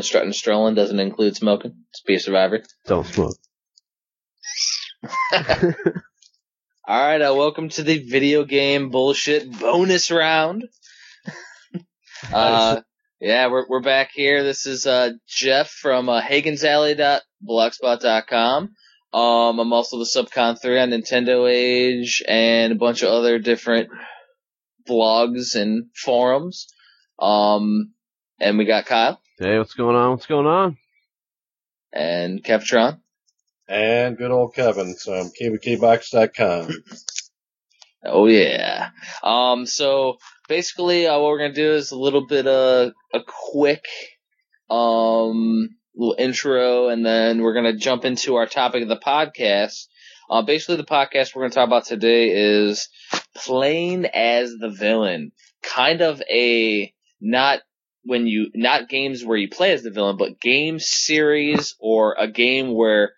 and strutting and strolling doesn't include smoking. It's be a survivor. Don't smoke. All right, uh, welcome to the video game bullshit bonus round. uh, yeah, we're we're back here. This is uh, Jeff from uh, HagensAlley.blogspot.com. Um, I'm also the Subcon 3 on Nintendo Age and a bunch of other different blogs and forums. Um, and we got Kyle Hey, what's going on? What's going on? and Kevtron. And good old Kevin from KBKBox.com. Oh yeah. Um. So basically, uh, what we're gonna do is a little bit of a quick, um, little intro, and then we're gonna jump into our topic of the podcast. Uh, basically, the podcast we're gonna talk about today is playing as the villain. Kind of a not when you not games where you play as the villain, but game series or a game where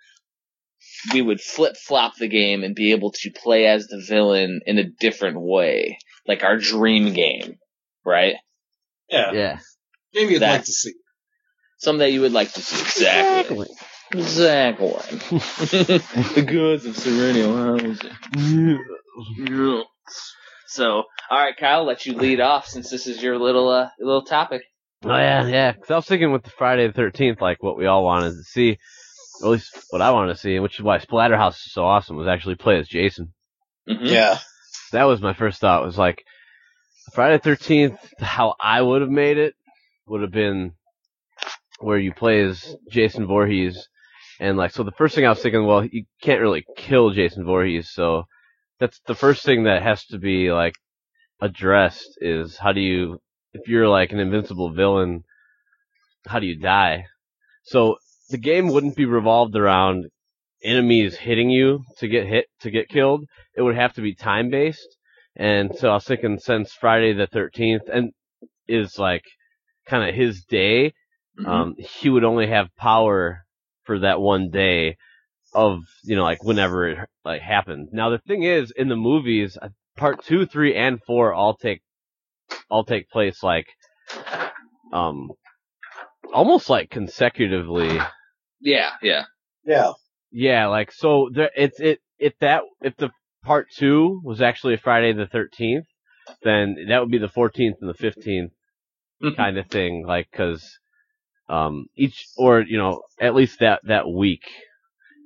we would flip flop the game and be able to play as the villain in a different way, like our dream game, right? Yeah. Yeah. Game you'd like to see. Something that you would like to see. Exactly. Exactly. the goods of Serenio housing. So, all right, Kyle, let you lead off since this is your little uh, little topic. Oh yeah, yeah. Because I was thinking with the Friday the Thirteenth, like what we all wanted to see, or at least what I wanted to see, which is why Splatterhouse is so awesome, was actually play as Jason. Mhm. Yeah. That was my first thought. Was like Friday the Thirteenth. How I would have made it would have been where you play as Jason Voorhees, and like so. The first thing I was thinking, well, you can't really kill Jason Voorhees, so that's the first thing that has to be like addressed is how do you if you're like an invincible villain, how do you die? So the game wouldn't be revolved around enemies hitting you to get hit to get killed. It would have to be time based. And so I was thinking since Friday the 13th and is like kind of his day, Mhm. um, he would only have power for that one day of, you know, like whenever it like happened. Now the thing is, in the movies, part two, three, and four all take, all take place like, um, almost like consecutively. yeah, yeah. Yeah. Yeah, like so there it's it if that if the part 2 was actually Friday the 13th, then that would be the 14th and the 15th Mhm. kind of thing like cuz um each or you know at least that that week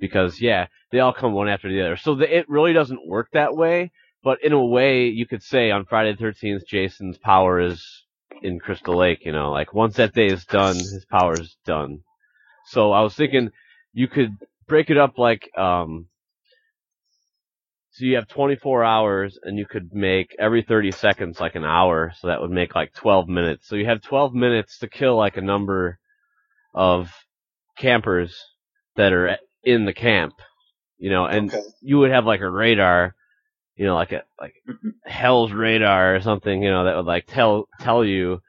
because yeah, they all come one after the other. So the, it really doesn't work that way, but in a way you could say on Friday the 13th Jason's power is in Crystal Lake, you know, like once that day is done, his power is done. So I was thinking you could break it up like um so you have 24 hours and you could make every 30 seconds like an hour so that would make like 12 minutes so you have 12 minutes to kill like a number of campers that are in the camp you know and Okay. you would have like a radar you know like a like hell's radar or something you know that would like tell tell you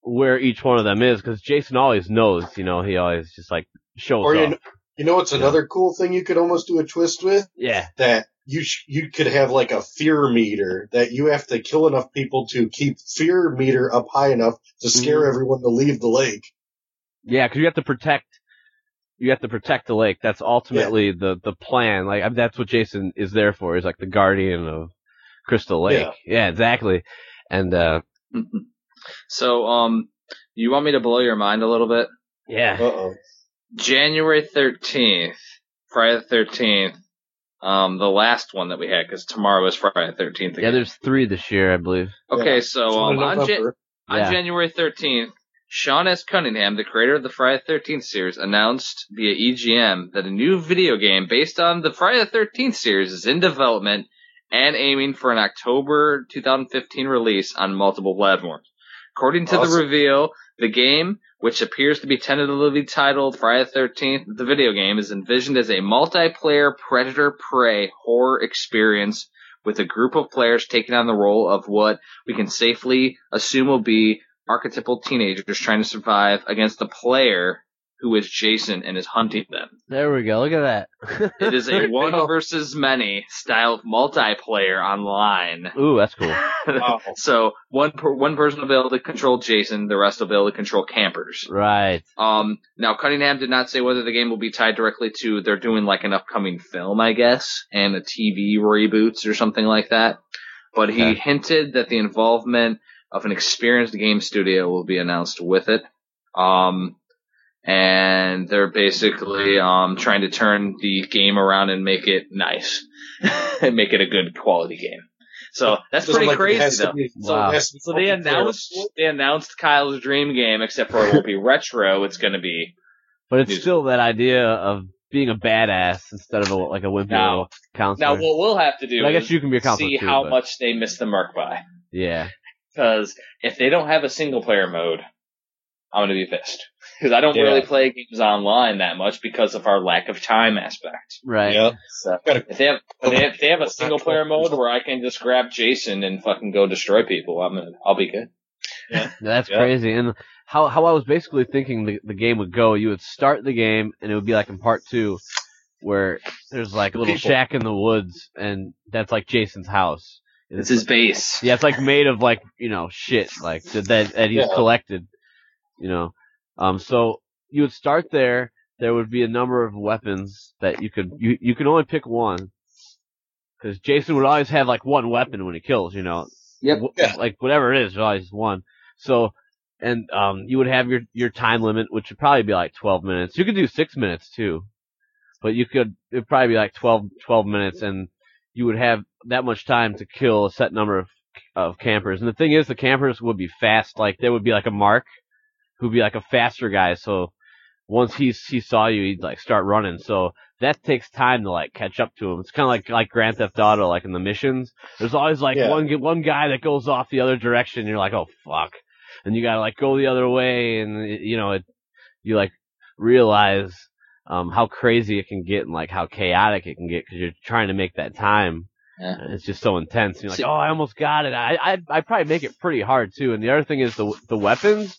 where each one of them is because jason always knows you know he always just like shows Or you up know, you know what's another cool thing you could almost do a twist with? yeah That you sh- you could have like a fear meter that you have to kill enough people to keep fear meter up high enough to scare Mhm. everyone to leave the lake. Yeah, because you have to protect. You have to protect the lake. That's ultimately the the plan. Like I mean, that's what Jason is there for. He's like the guardian of Crystal Lake. Yeah, exactly. And uh Mhm. So, um, you want me to blow your mind a little bit? yeah, Uh oh. January 13th, Friday the 13th, um, the last one that we had, because tomorrow is Friday the 13th yeah. There's three this year, I believe. okay, Yeah. so, So um, on, Jan- November- on January 13th, Sean S. Cunningham, the creator of the Friday the 13th series, announced via EGM that a new video game based on the Friday the 13th series is in development and aiming for an October 2015 release on multiple platforms. According to the reveal, the game, which appears to be tentatively titled Friday the 13th, the video game is envisioned as a multiplayer predator prey horror experience with a group of players taking on the role of what we can safely assume will be archetypal teenagers trying to survive against the player who is Jason and is hunting them. There we go. Look at that. It is a one versus many style of multiplayer online. Ooh, that's cool. Wow. so one per, one person will be able to control Jason, the rest will be able to control campers. Right. Um, now Cunningham did not say whether the game will be tied directly to they're doing like an upcoming film, I guess, and a TV reboots or something like that. But he Okay. hinted that the involvement of an experienced game studio will be announced with it. Um, and they're basically um trying to turn the game around and make it nice and make it a good quality game. So that's pretty like crazy though. be- Wow. to be So they announced they announced Kyle's dream game, except for it won't be retro. It's going to be But it's still that idea of being a badass instead of a, like a wimpy Now- counselor. now. What we'll have to do I guess you can be a counselor see too, how but- much they missed the mark by. Yeah. Because if they don't have a single player mode, I'm going to be pissed. Because I don't Yeah. really play games online that much because of our lack of time aspect. Right. Yeah. So if they have if they have, if they have a single player mode where I can just grab Jason and fucking go destroy people, I'm gonna, I'll be good. Yeah. That's Yeah. crazy. And how how I was basically thinking the the game would go, you would start the game and it would be like in part two, where there's like a little People. shack in the woods and that's like Jason's house. And It's his base. Yeah, it's like made of like you know shit like that that, he's Yeah. collected. You know, um. So you would start there. There would be a number of weapons that you could you you can only pick one. Because Jason would always have like one weapon when he kills. You know. Yep. Yeah. Like whatever it is, there's always one. So. And um, you would have your your time limit, which would probably be like 12 minutes. You could do six minutes too, but you could it'd probably be like 12 12 minutes, and you would have that much time to kill a set number of of campers. And the thing is, the campers would be fast. Like there would be like a mark who'd be like a faster guy. So once he he saw you, he'd like start running. So that takes time to like catch up to him. It's kind of like like Grand Theft Auto, like in the missions. There's always like Yeah. one one guy that goes off the other direction. And you're like, oh fuck, and you gotta like go the other way, and you know it. You like realize um how crazy it can get and like how chaotic it can get because you're trying to make that time. Yeah. It's just so intense. You're like, oh, I almost got it. I I I probably make it pretty hard too. And the other thing is the the weapons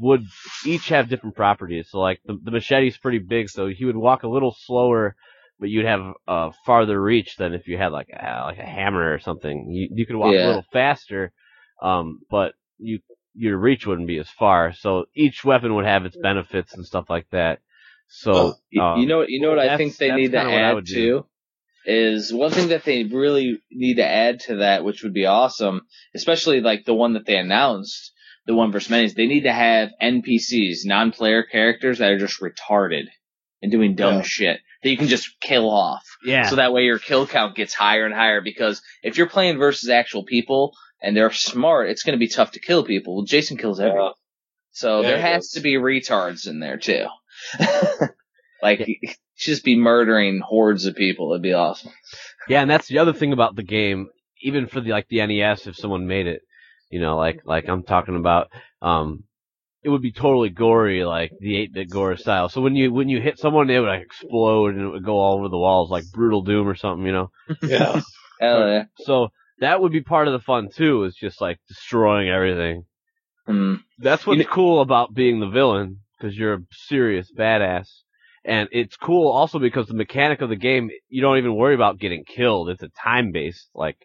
would each have different properties. So like the the machete's pretty big, so he would walk a little slower, but you'd have a farther reach than if you had like a, like a hammer or something. You you could walk Yeah. a little faster, um, but you your reach wouldn't be as far. So each weapon would have its benefits and stuff like that. So You, um, you know, you know what I think they need to kinda what I add would do. to is one thing that they really need to add to that, which would be awesome, especially like the one that they announced, the one versus many. is They need to have NPCs, non-player characters that are just retarded and doing dumb Yeah. shit that you can just kill off. yeah, So that way your kill count gets higher and higher because if you're playing versus actual people and they're smart, it's going to be tough to kill people. Well, Jason kills everyone. So Yeah, there has does. to be retards in there too. like you should just be murdering hordes of people. It'd be awesome. Yeah, and that's the other thing about the game. Even for the like the NES, if someone made it, you know, like like I'm talking about, um, it would be totally gory, like the 8-bit gore style. So when you when you hit someone, they would like explode and it would go all over the walls, like Brutal Doom or something, you know. Yeah. Hell yeah. So that would be part of the fun too, is just like destroying everything. Hmm. That's what's You cool about being the villain, because you're a serious badass. And it's cool also because the mechanic of the game, you don't even worry about getting killed. It's a time based, like,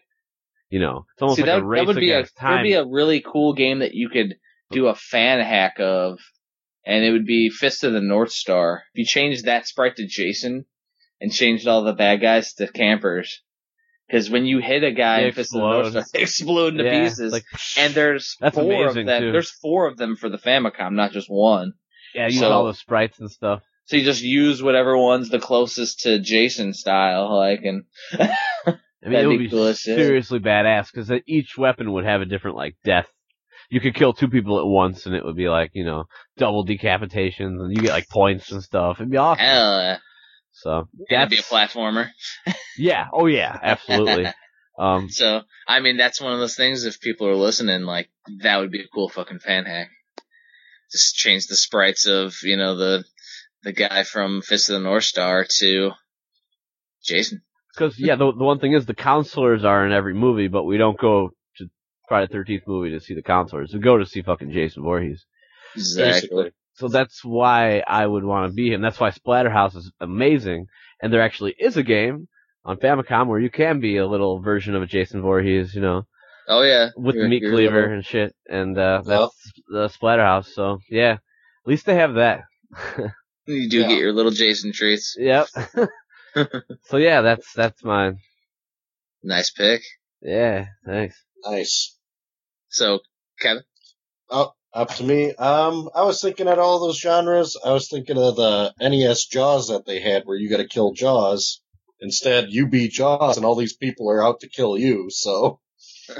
you know, it's almost See, like that, a race that would be a that would be a really cool game that you could do a fan hack of, and it would be Fist of the North Star. If you changed that sprite to Jason and changed all the bad guys to campers, because when you hit a guy They in Fist of the North. Star, they explode into Yeah, pieces. like, and there's That's four of them. too. There's four of them for the Famicom, not just one. Yeah, use so- all the sprites and stuff. So you just use whatever one's the closest to Jason style, like, and I mean, That'd it would be be as shit. seriously badass because each weapon would have a different like death. You could kill two people at once, and it would be like you know double decapitations, and you get like points and stuff. It'd be awesome. So that'd be a platformer. yeah, oh yeah, absolutely. um, So, I mean, that's one of those things. If people are listening, like that would be a cool fucking fan hack. Just change the sprites of you know the the guy from Fist of the North Star to Jason. Because yeah, the the one thing is the counselors are in every movie, but we don't go to Friday the Thirteenth movie to see the counselors. We go to see fucking Jason Voorhees. Exactly. So that's why I would want to be him. That's why Splatterhouse is amazing. And there actually is a game on Famicom where you can be a little version of a Jason Voorhees, you know, Oh yeah, with the meat cleaver little- and shit. And uh, that's the Splatterhouse. So yeah, at least they have that. You do Yeah. get your little Jason treats. yep. so yeah, that's that's mine. Nice pick. Yeah, thanks. Nice. So Kevin, Oh, up to me. Um, I was thinking at all those genres. I was thinking of the NES Jaws that they had, where you got to kill Jaws. Instead, you beat Jaws, and all these people are out to kill you. So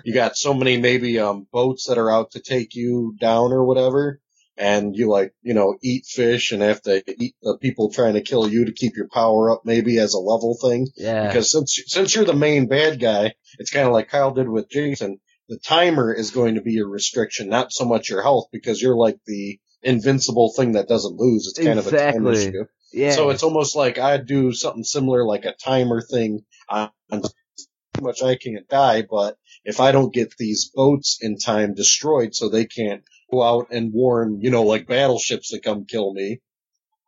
you got so many maybe um boats that are out to take you down or whatever, and you like you know eat fish and have to eat the people trying to kill you to keep your power up, maybe as a level thing. Yeah. Because since since you're the main bad guy, it's kind of like Kyle did with Jason. The timer is going to be your restriction, not so much your health, because you're like the invincible thing that doesn't lose. It's kind of a time Exactly. issue. yeah. So it's almost like I'd do something similar, like a timer thing on much I can't die, but if I don't get these boats in time destroyed so they can't go out and warn, you know, like battleships to come kill me,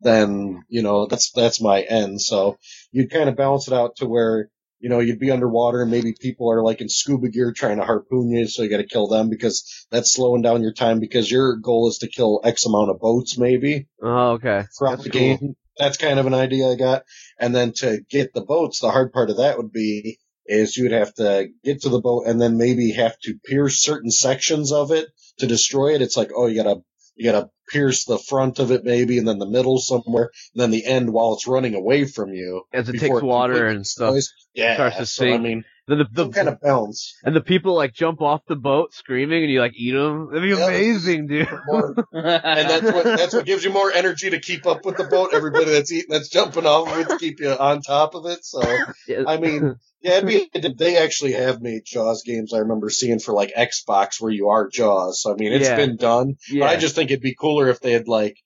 then, you know, that's, that's my end. So you'd kind of balance it out to where, you know, you'd be underwater and maybe people are like in scuba gear trying to harpoon you, so you gotta kill them because that's slowing down your time because your goal is to kill X amount of boats maybe oh, okay. throughout That's the cool. game. That's kind of an idea I got. And then to get the boats, the hard part of that would be is you would have to get to the boat and then maybe have to pierce certain sections of it to destroy it. It's like, oh, you gotta, you gotta pierce the front of it maybe and then the middle somewhere and then the end while it's running away from you. As it takes water and stuff. Yeah. starts to so, I mean, Then the, the some kind of balance. and the people like jump off the boat screaming, and you like eat them. That'd be Yeah. amazing, dude. More, and that's what that's what gives you more energy to keep up with the boat. Everybody that's eating, that's jumping off of it to keep you on top of it. So Yeah. I mean, yeah, it'd be, they actually have made Jaws games. I remember seeing for like Xbox where you are Jaws. So I mean, it's Yeah. been done. yeah. But I just think it'd be cooler if they had like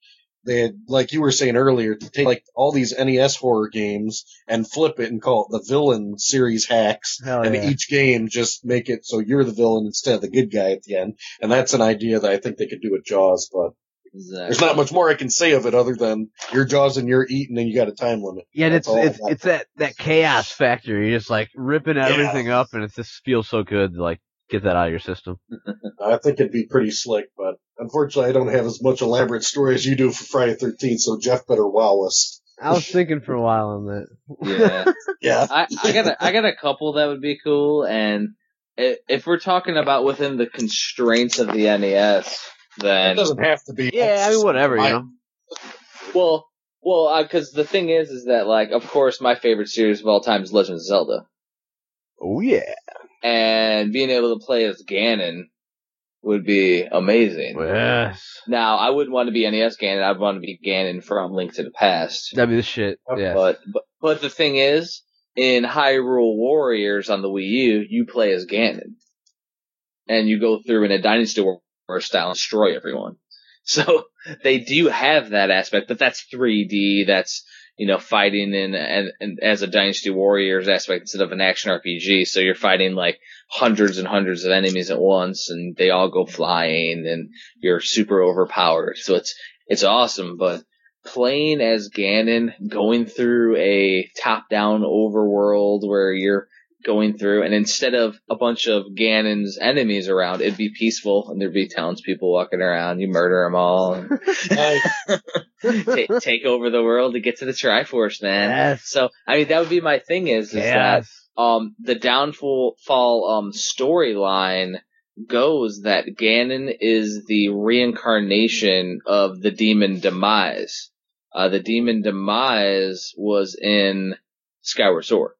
they had like you were saying earlier to take like all these NES horror games and flip it and call it the villain series hacks. Hell and yeah. each game just make it so you're the villain instead of the good guy at the end. And that's an idea that I think they could do with Jaws, but there's not much more I can say of it other than you're Jaws and you're eating and you got a time limit. Yeah, and it's it's it's that that chaos factor. You're just like ripping everything up, and it just feels so good like get that out of your system. I think it'd be pretty slick, but unfortunately, I don't have as much elaborate story as you do for Friday Thirteenth. So Jeff better wow us. I was thinking for a while on that. yeah. Yeah, I, I got a, I got a couple that would be cool, and if we're talking about within the constraints of the NES, then it doesn't have to be. Yeah, I mean whatever, you know. well, well, uh, because the thing is, is that like, of course, my favorite series of all time is Legend of Zelda, Oh yeah. And being able to play as Ganon would be amazing. Yes. Now, I wouldn't want to be NES Ganon. I'd want to be Ganon from Link to the Past. That'd be the shit. Yeah. But, but but the thing is, in Hyrule Warriors on the Wii U, you play as Ganon, and you go through in a Dynasty Warrior style and destroy everyone. So they do have that aspect, but that's 3D. That's you know fighting in and, and as a Dynasty Warriors aspect instead of an action RPG. So you're fighting like hundreds and hundreds of enemies at once, and they all go flying, and you're super overpowered. So it's it's awesome, but playing as Ganon, going through a top-down overworld where you're going through, and instead of a bunch of Ganon's enemies around, it'd be peaceful, and there'd be townspeople walking around. You murder them all, and ta- take over the world to get to the Triforce, man. Yes. So, I mean, that would be my thing. Is is that um the downfall fall um storyline goes that Ganon is the reincarnation of the demon Demise. Uh, the demon Demise was in Skyward Sword.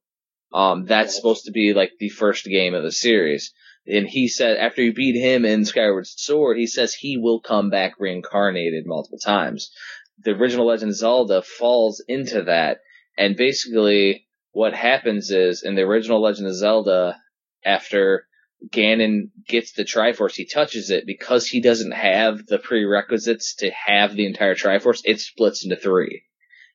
Um, that's supposed to be like the first game of the series. And he said after you beat him in Skyward Sword, he says he will come back reincarnated multiple times. The original Legend of Zelda falls into that, and basically what happens is in the original Legend of Zelda, after Ganon gets the Triforce, he touches it because he doesn't have the prerequisites to have the entire Triforce. It splits into three,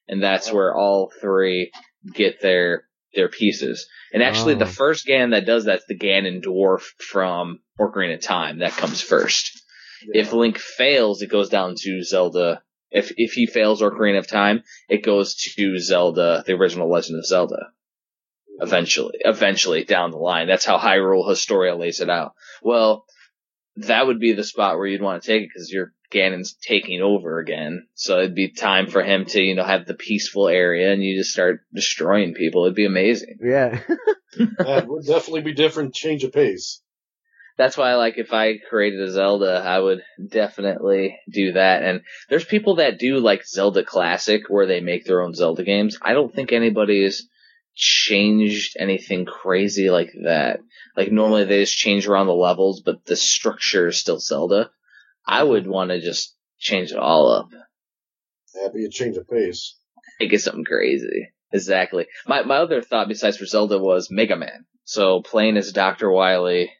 and that's where all three get their their pieces. And actually, Oh. the first Ganon that does that's the Ganondorf from Ocarina of Time that comes first. If Link fails, it goes down to Zelda If if he fails Ocarina of Time, it goes to Zelda, the original Legend of Zelda. Eventually, eventually down the line. That's how Hyrule Historia lays it out. Well, that would be the spot where you'd want to take it because you're Ganon's taking over again. So it'd be time for him to, you know, have the peaceful area and you just start destroying people. It'd be amazing. Yeah. That would definitely be different change of pace. That's why, like, if I created a Zelda, I would definitely do that. And there's people that do, like, Zelda Classic where they make their own Zelda games. I don't think anybody's changed anything crazy like that. Like, normally they just change around the levels, but the structure is still Zelda. I would want to just change it all up. That'd be a change of pace. Make it something crazy. Exactly. My my other thought besides for Zelda was Mega Man. So playing as Dr. Wily,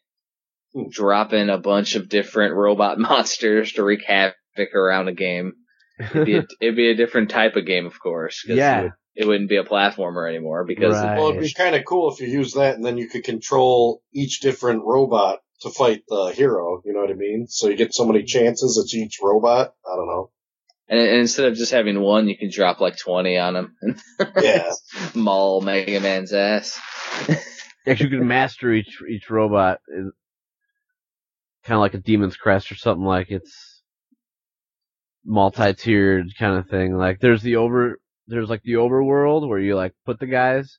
Hmm. dropping a bunch of different robot monsters to wreak havoc around a game. It'd be a, it'd be a different type of game, of course. Yeah. It, it wouldn't be a platformer anymore because Right. Well, it'd be kind of cool if you use that and then you could control each different robot to fight the hero. You know what I mean? So you get so many chances. It's each robot. I don't know. and, and instead of just having one, you can drop like twenty on them Yeah. maul Mega Man's ass. Actually, you can master each each robot. Kind of like a Demon's Crest or something like it's multi-tiered kind of thing. Like there's the over, there's like the overworld where you like put the guys,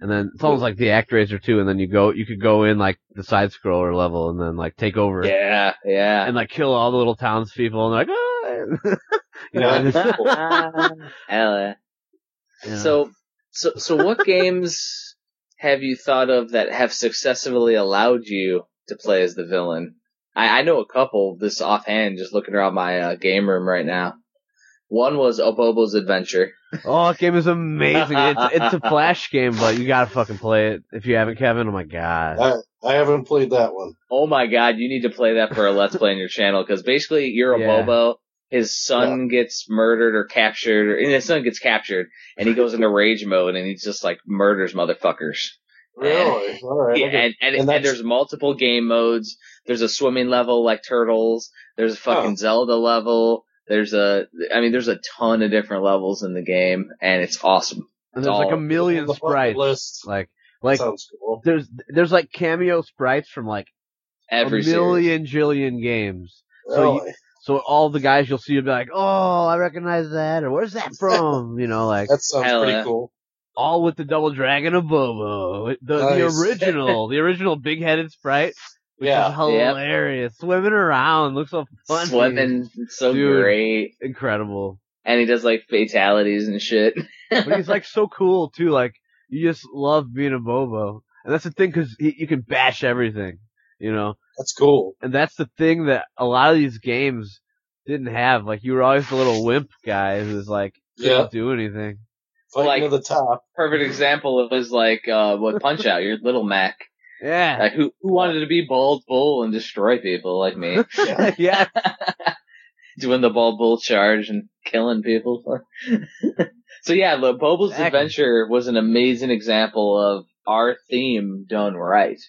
and then it's almost like the ActRaiser too. And then you go, you could go in like the side scroller level and then like take over Yeah, yeah. and like kill all the little townspeople and like, oh, you know, Yeah, and it's- cool. Yeah. yeah. So, so, so what games have you thought of that have successfully allowed you to play as the villain? I, I know a couple this offhand, just looking around my uh, game room right now. One was Abobo's Adventure. Oh, that game is amazing. It's it's a flash game, but you gotta fucking play it if you haven't, Kevin. Oh my god. I, I haven't played that one. Oh my god, you need to play that for a Let's Play on your channel, because basically you're a Yeah. Bobo, his son gets murdered or captured, or and his son gets captured, and he goes into rage mode, and he just like murders motherfuckers. Really? All right. Yeah, okay. and, and, And and, there's multiple game modes. There's a swimming level like turtles. There's a fucking Huh. Zelda level. There's a, I mean, there's a ton of different levels in the game, and it's awesome. and there's like a million On the bucket sprites. List. Like like Sounds cool. there's there's like cameo sprites from like Every a series. million jillion games. So you- So all the guys you'll see will be like, "Oh, I recognize that," or "Where's that from?" You know, like that sounds pretty yeah. cool. all with the double dragon of Bobo, the the original, the original big-headed sprite, which Yeah. is hilarious, swimming around, looks so fun. Swimming, so Dude. great. incredible. And he does like fatalities and shit. But he's like so cool too. Like you just love being a Bobo, and that's the thing because you can bash everything, you know. That's cool. And that's the thing that a lot of these games didn't have. Like you were always the little wimp guy who's like couldn't Yeah. do anything. Fighting Like- to the top. Perfect example was like, uh, what Punch Out, your little Mac. Yeah. Like who, who wanted to be Bald Bull and destroy people like me? Yeah. yeah. doing the bald bull charge and killing people. so yeah, the Bobo's Exactly. Adventure was an amazing example of our theme done right.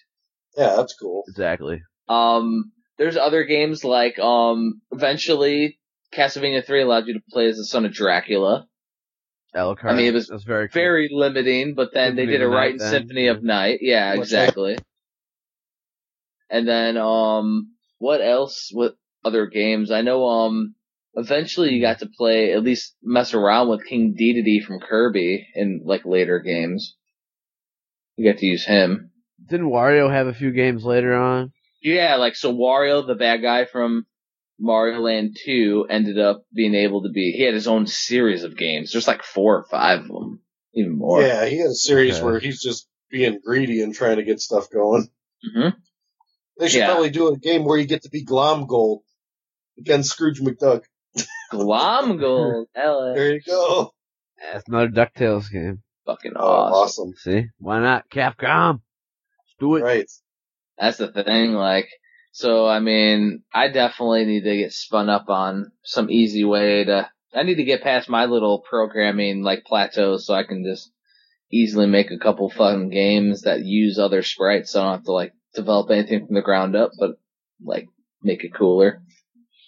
Yeah, that's cool. Exactly. Um, there's other games like, um, eventually Castlevania 3 allowed you to play as the son of Dracula. Alucard. I mean, it was that's very cool. Very limiting, but then they did it of right in. Symphony of Night. Yeah, What's exactly. And then, um, what else? What other games? I know, um, eventually you got to play, at least mess around with King Dedede from Kirby in, like, later games. You got to use him. Didn't Wario have a few games later on? Yeah, like, so Wario, the bad guy from Mario Land 2, ended up being able to be, he had his own series of games. There's like four or five of them. Even more. Yeah, he had a series Okay. where he's just being greedy and trying to get stuff going. hmm They should Yeah. probably do a game where you get to be Glomgold against Scrooge McDuck. Glomgold. Hell. There you go. That's another DuckTales game. Fucking Oh, awesome. awesome. See? Why not? Capcom. Let's do it. Right. That's the thing. Like, so I mean, I definitely need to get spun up on some easy way to. I need to get past my little programming like plateau so I can just easily make a couple fun games that use other sprites. So I don't have to like develop anything from the ground up, but like make it cooler.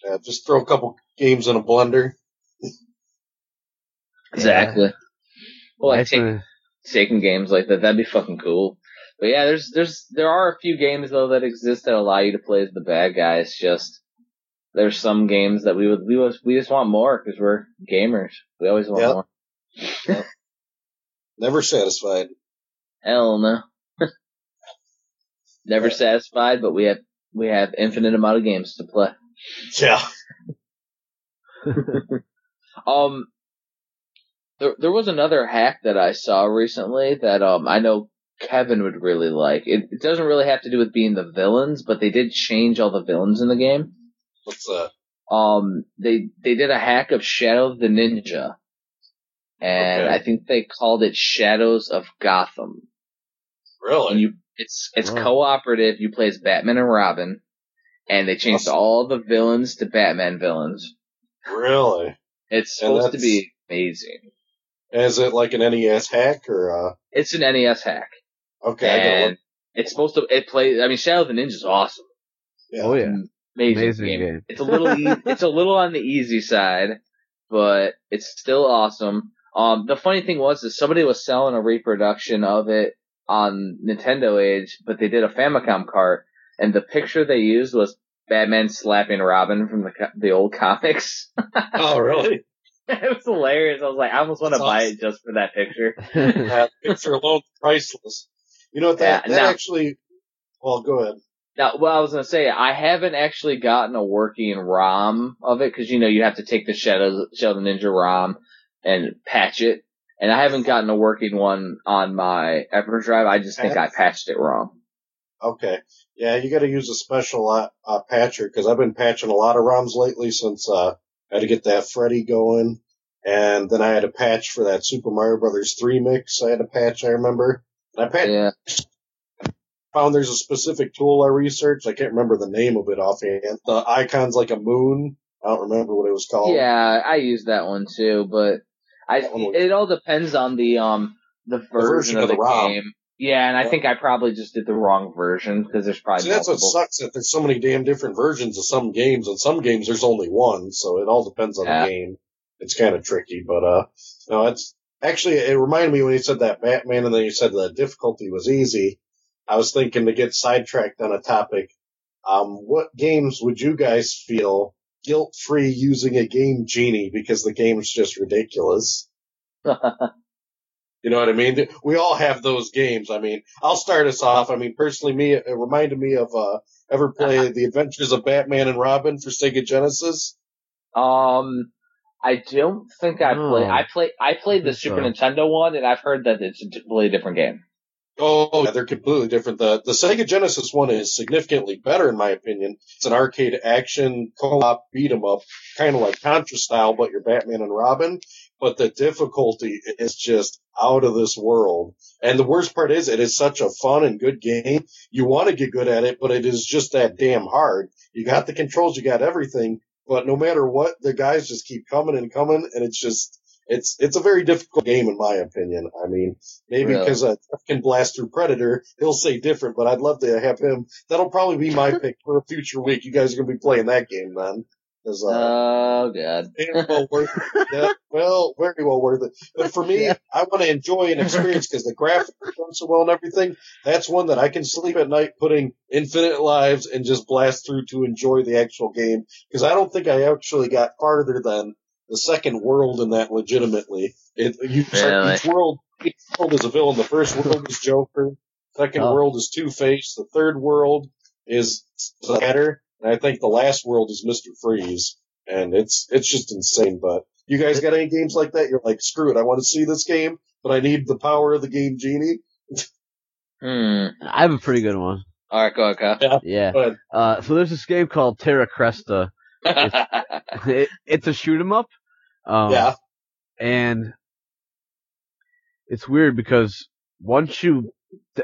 Yeah, just throw a couple games in a blender. Exactly. Well, like Nice take, taking games like that, that'd be fucking cool. But yeah, there's there's there are a few games though that exist that allow you to play as the bad guy. It's just there's some games that we would we was we just want more because we're gamers. We always want Yep. more. Never satisfied. Hell no. Never Yeah. satisfied, but we have we have infinite amount of games to play. Yeah. Um, there there was another hack that I saw recently that um I know Kevin would really like. It, it doesn't really have to do with being the villains, but they did change all the villains in the game. What's that? Um, they they did a hack of Shadow of the Ninja, and Okay. I think they called it Shadows of Gotham. And Really? you, it's it's Oh. cooperative. You play as Batman and Robin, and they changed Awesome. all the villains to Batman villains. Really? It's supposed to be amazing. Is it like an NES hack or uh? It's an NES hack, Okay, and it's supposed to it play. I mean, Shadow of the Ninja is awesome. Yeah. Oh yeah. Amazing, Amazing game. game. It's a little e- it's a little on the easy side, but it's still awesome. Um, the funny thing was is somebody was selling a reproduction of it on Nintendo Age, but they did a Famicom cart, and the picture they used was Batman slapping Robin from the co- the old comics. Oh, really? it was hilarious. I was like, I almost want to That's buy awesome. it just for that picture. that picture alone priceless. You know what? That Yeah, that no. actually. Well, go ahead. Now, well, I was gonna say I haven't actually gotten a working ROM of it because you know you have to take the Shadow Shadow Ninja ROM and patch it, and I haven't gotten a working one on my EverDrive. I just think I patched it wrong. Okay. Yeah, you got to use a special uh, uh, patcher because I've been patching a lot of ROMs lately since uh, I had to get that Freddy going, and then I had a patch for that Super Mario Brothers 3 mix. I had a patch, I remember. I Yeah, found there's a specific tool I researched. I can't remember the name of it offhand. The icon's like a moon. I don't remember what it was called. yeah, I used that one too, but I was- it all depends on the um the version, version of of the, the game. Yeah, and I Yeah. think I probably just did the wrong version because there's probably See, that's what sucks that there's so many damn different versions of some games, and some games there's only one, so it all depends on Yeah. the game. It's kind of tricky, but uh, no, it's actually it reminded me when you said that Batman, and then you said the difficulty was easy. I was thinking to get sidetracked on a topic. Um, what games would you guys feel guilt free using a game genie because the game's just ridiculous? You know what I mean? We all have those games. I mean, I'll start us off. I mean, personally, me, it reminded me of, uh, ever play The Adventures of Batman and Robin for Sega Genesis? Um, I don't think I No. played. Oh. I play. I played the Super so. Nintendo one, and I've heard that it's a completely different game. Oh, yeah, they're completely different. The, the Sega Genesis one is significantly better in my opinion. It's an arcade action co-op beat 'em up, kind of like Contra style, but you're Batman and Robin. But the difficulty is just out of this world. And the worst part is it is such a fun and good game. You want to get good at it, but it is just that damn hard. You got the controls, you got everything, but no matter what, the guys just keep coming and coming and it's just, it's, it's a very difficult game in my opinion. I mean, maybe because uh, Jeff can blast through Predator, he'll say different, but I'd love to have him. That'll probably be my pick for a future week. You guys are going to be playing that game then. 'Cause, uh, Oh god. well worth it. Yeah, well, very well worth it. But for me, I want to enjoy an experience because the graphics are done so well and everything. That's one that I can sleep at night putting infinite lives and just blast through to enjoy the actual game. Because I don't think I actually got farther than the second world in that legitimately. It, you Really? each world, each world is a villain. The first world is Joker. Second Oh. world is Two Face. The third world is Scatter. And I think the last world is Mr. Freeze. And it's, it's just insane. But you guys got any games like that? You're like, screw it. I want to see this game, but I need the power of the game genie. Hmm. I have a pretty good one. All right, go ahead, Kyle. Yeah. But Uh, so there's this game called Terra Cresta. It, it's a shoot 'em up. Um, yeah, and it's weird because once you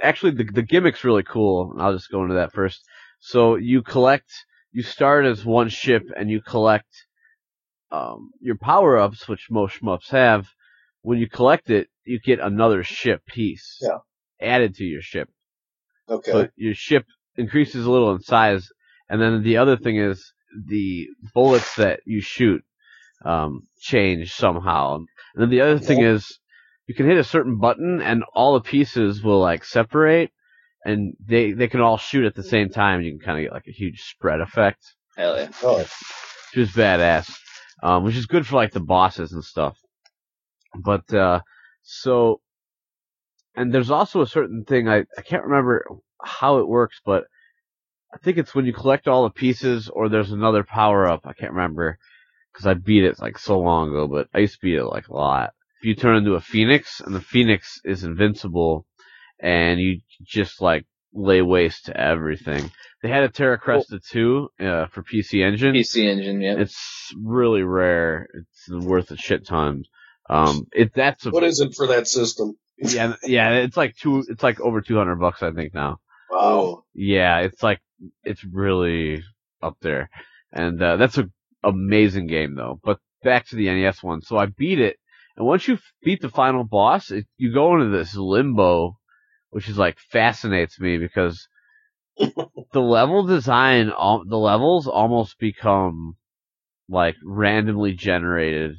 actually the the gimmick's really cool. I'll just go into that first. So you collect, you start as one ship and you collect um, your power ups, which most shmups have. When you collect it, you get another ship piece Yeah. added to your ship. okay. So your ship increases a little in size, and then the other thing is the bullets that you shoot. um, change somehow. And then the other thing is you can hit a certain button and all the pieces will like separate and they they can all shoot at the same time. You can kind of get like a huge spread effect, Hell yeah. Oh, which is badass. Um, which is good for like the bosses and stuff. But uh, so, and there's also a certain thing I I can't remember how it works, but I think it's when you collect all the pieces or there's another power up. I can't remember because I beat it like so long ago, but I used to beat it like a lot. If you turn into a phoenix and the phoenix is invincible and you just like lay waste to everything. They had a Terra Cresta 2 uh, for PC Engine. PC Engine, yeah. It's really rare. It's worth a shit ton. Um, it that's a what isn't for that system? yeah yeah. It's like two. It's like over two hundred bucks I think now. Wow. Yeah, it's like it's really up there, and uh, that's a amazing game though. But back to the NES one. So I beat it, and once you beat the final boss, it, you go into this limbo, which is like fascinates me because the level design, all, the levels almost become like randomly generated.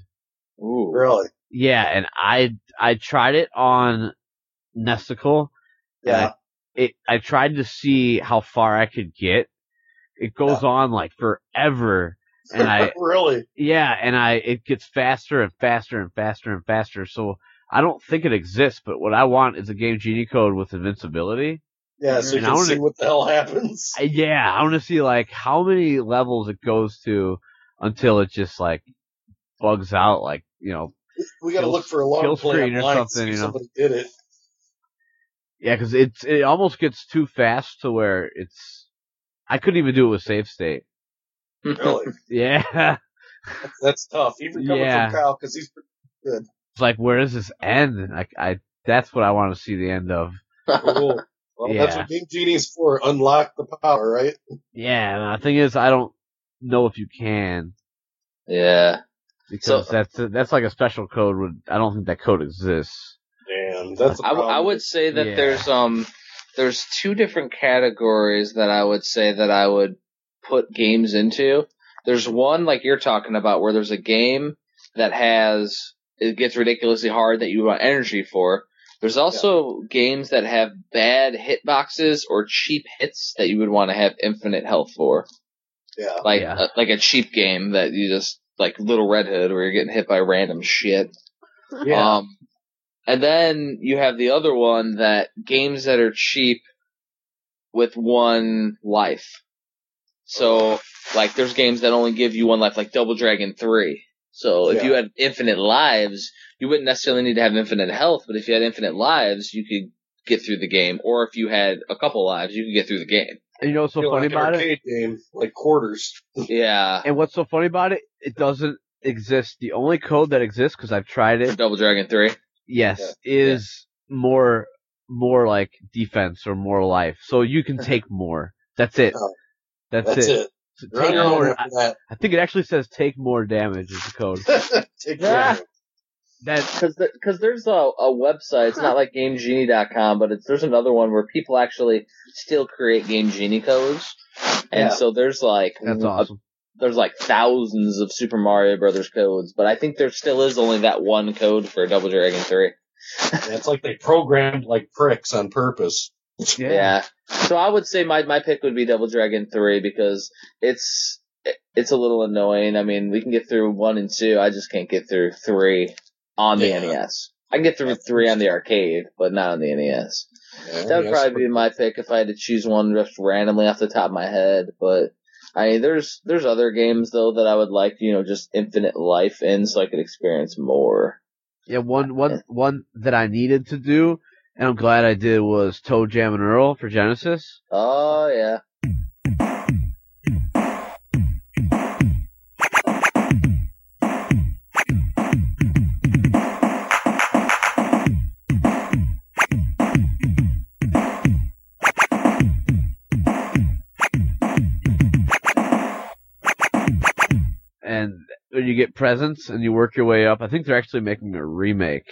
Ooh. Really? Yeah, and I I tried it on Nesticle. and I Yeah. it I tried to see how far I could get. It goes on like forever, and I really? yeah, and I it gets faster and faster and faster and faster. So I don't think it exists, but what I want is a Game Genie code with invincibility. Yeah, so you And I can wanna- see what the hell happens. Yeah, I want to see like how many levels it goes to until it just like bugs out. Like you know, We got to look for a long screen or something, you know. Somebody did it. yeah, because it's it almost gets too fast to where it's. I couldn't even do it with save state. Really? Yeah, That's tough. Even coming Yeah. from Kyle, because he's it's like where does this end? Like I, that's what I want to see the end of. cool. Well, that's what Game Genie's for. Unlock the power, right? Yeah, and the thing is, I don't know if you can yeah. because So- that's that's like a special code. Would I don't think that code exists. Damn, that's. a I, w- I problem. would say that Yeah. there's um there's two different categories that I would say that I would put games into. There's one like you're talking about where there's a game that has it gets ridiculously hard that you want energy for. There's also games that have bad hitboxes or cheap hits that you would want to have infinite health for. Yeah. Like Yeah. uh, like a cheap game that you just like Little Red Hood where you're getting hit by random shit. Yeah. Um, and then you have the other one that games that are cheap with one life. So, like, there's games that only give you one life, like Double Dragon 3. So, if Yeah. you had infinite lives, you wouldn't necessarily need to have infinite health, but if you had infinite lives, you could get through the game. Or if you had a couple lives, you could get through the game. And you know what's so funny like an about it? game, like quarters. Yeah. And what's so funny about it? It doesn't exist. The only code that exists because I've tried For it. Double Dragon 3. Yes, is more more like defense or more life. So you can take more. That's it. Oh, That's, That's it. it. So take your own more. I, after I think it actually says take more damage is the code. that. Take Yeah. care. That Because because there's a, a website. It's not like GameGenie.com, but it's there's another one where people actually still create Game Genie codes, and Yeah. so there's like that's a- awesome. there's like thousands of Super Mario Brothers codes, but I think there still is only that one code for Double Dragon Three. Yeah, it's like they programmed like pricks on purpose. Yeah. So I would say my my pick would be Double Dragon Three because it's it's a little annoying. I mean, we can get through one and two. I just can't get through three on the Yeah. NES. I can get through three on the arcade, but not on the NES. Yeah, That would yes, probably be my pick if I had to choose one just randomly off the top of my head. But I mean, there's there's other games though that I would like, you know, just infinite life in, so I could experience more. Yeah, one one one that I needed to do, and I'm glad I did was ToeJam and Earl for Genesis. Oh yeah, And when you get presents and you work your way up, I think they're actually making a remake.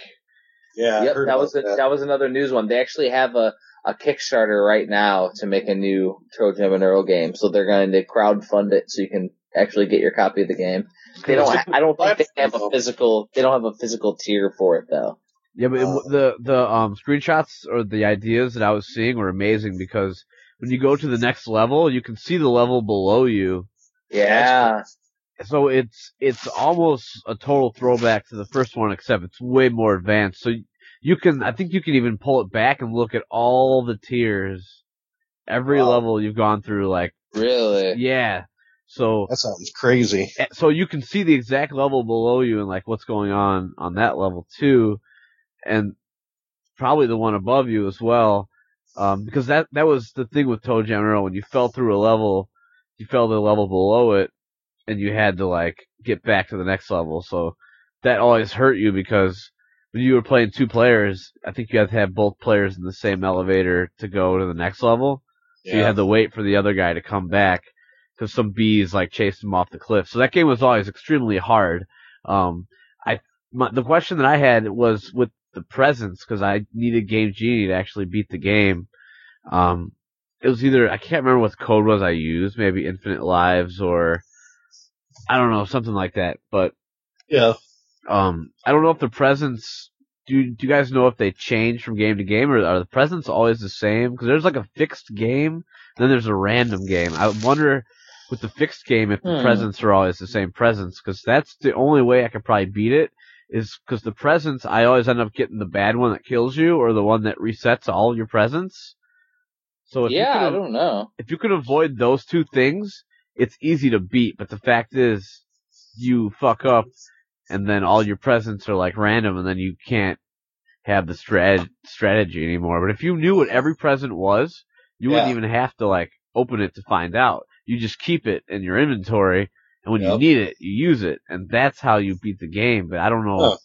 Yeah, yep. That was a, that. that was another news one. They actually have a a Kickstarter right now to make a new ToeJam and Earl game, so they're going to crowdfund it so you can actually get your copy of the game. They don't. I don't think they have a physical. They don't have a physical tier for it though. Yeah, but it, Uh, the the um screenshots or the ideas that I was seeing were amazing because when you go to the next level, you can see the level below you. Yeah. So it's it's almost a total throwback to the first one, except it's way more advanced. So you can, I think you can even pull it back and look at all the tiers, every Wow. level you've gone through. Like, Really. yeah. So That sounds crazy. Eh, so you can see the exact level below you and like what's going on on that level too, and probably the one above you as well, um, because that that was the thing with ToeJam and Earl when you fell through a level, you fell to the level below it, and you had to like get back to the next level. So that always hurt you because when you were playing two players, I think you had to have both players in the same elevator to go to the next level. So you had to wait for the other guy to come back because some bees like chased him off the cliff. So that game was always extremely hard. Um, I my, the question that I had was with the presents because I needed Game Genie to actually beat the game. Um, it was either I can't remember what code was I used, maybe Infinite Lives or I don't know something like that. But yeah. um, I don't know if the presents. Do do you guys know if they change from game to game, or are the presents always the same? Because there's like a fixed game, then there's a random game. I wonder with the fixed game if the Hmm. presents are always the same presents, because that's the only way I could probably beat it. Is because the presents I always end up getting the bad one that kills you, or the one that resets all your presents. So if you Yeah, could I don't know. if you can avoid those two things, it's easy to beat. But the fact is, you fuck up, and then all your presents are like random, and then you can't have the strat- strategy anymore. But if you knew what every present was, you wouldn't even have to like open it to find out. You just keep it in your inventory, and when you need it, you use it, and that's how you beat the game. But I don't know. Huh.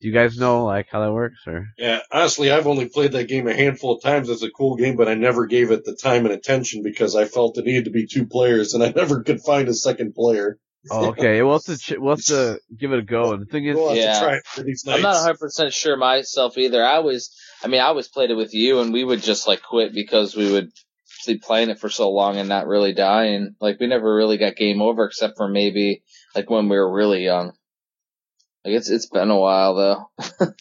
Do you guys know like how that works, or? Yeah, honestly, I've only played that game a handful of times. It's a cool game, but I never gave it the time and attention because I felt it needed to be two players, and I never could find a second player. Oh, okay. We'll have to ch- we'll have to give it a go. And the thing is, We'll Yeah. try it for these I'm not 100 percent sure myself either. I always, I mean, I always played it with you, and we would just like quit because we would be playing it for so long and not really dying. Like we never really got game over except for maybe like when we were really young. Like it's it's been a while though.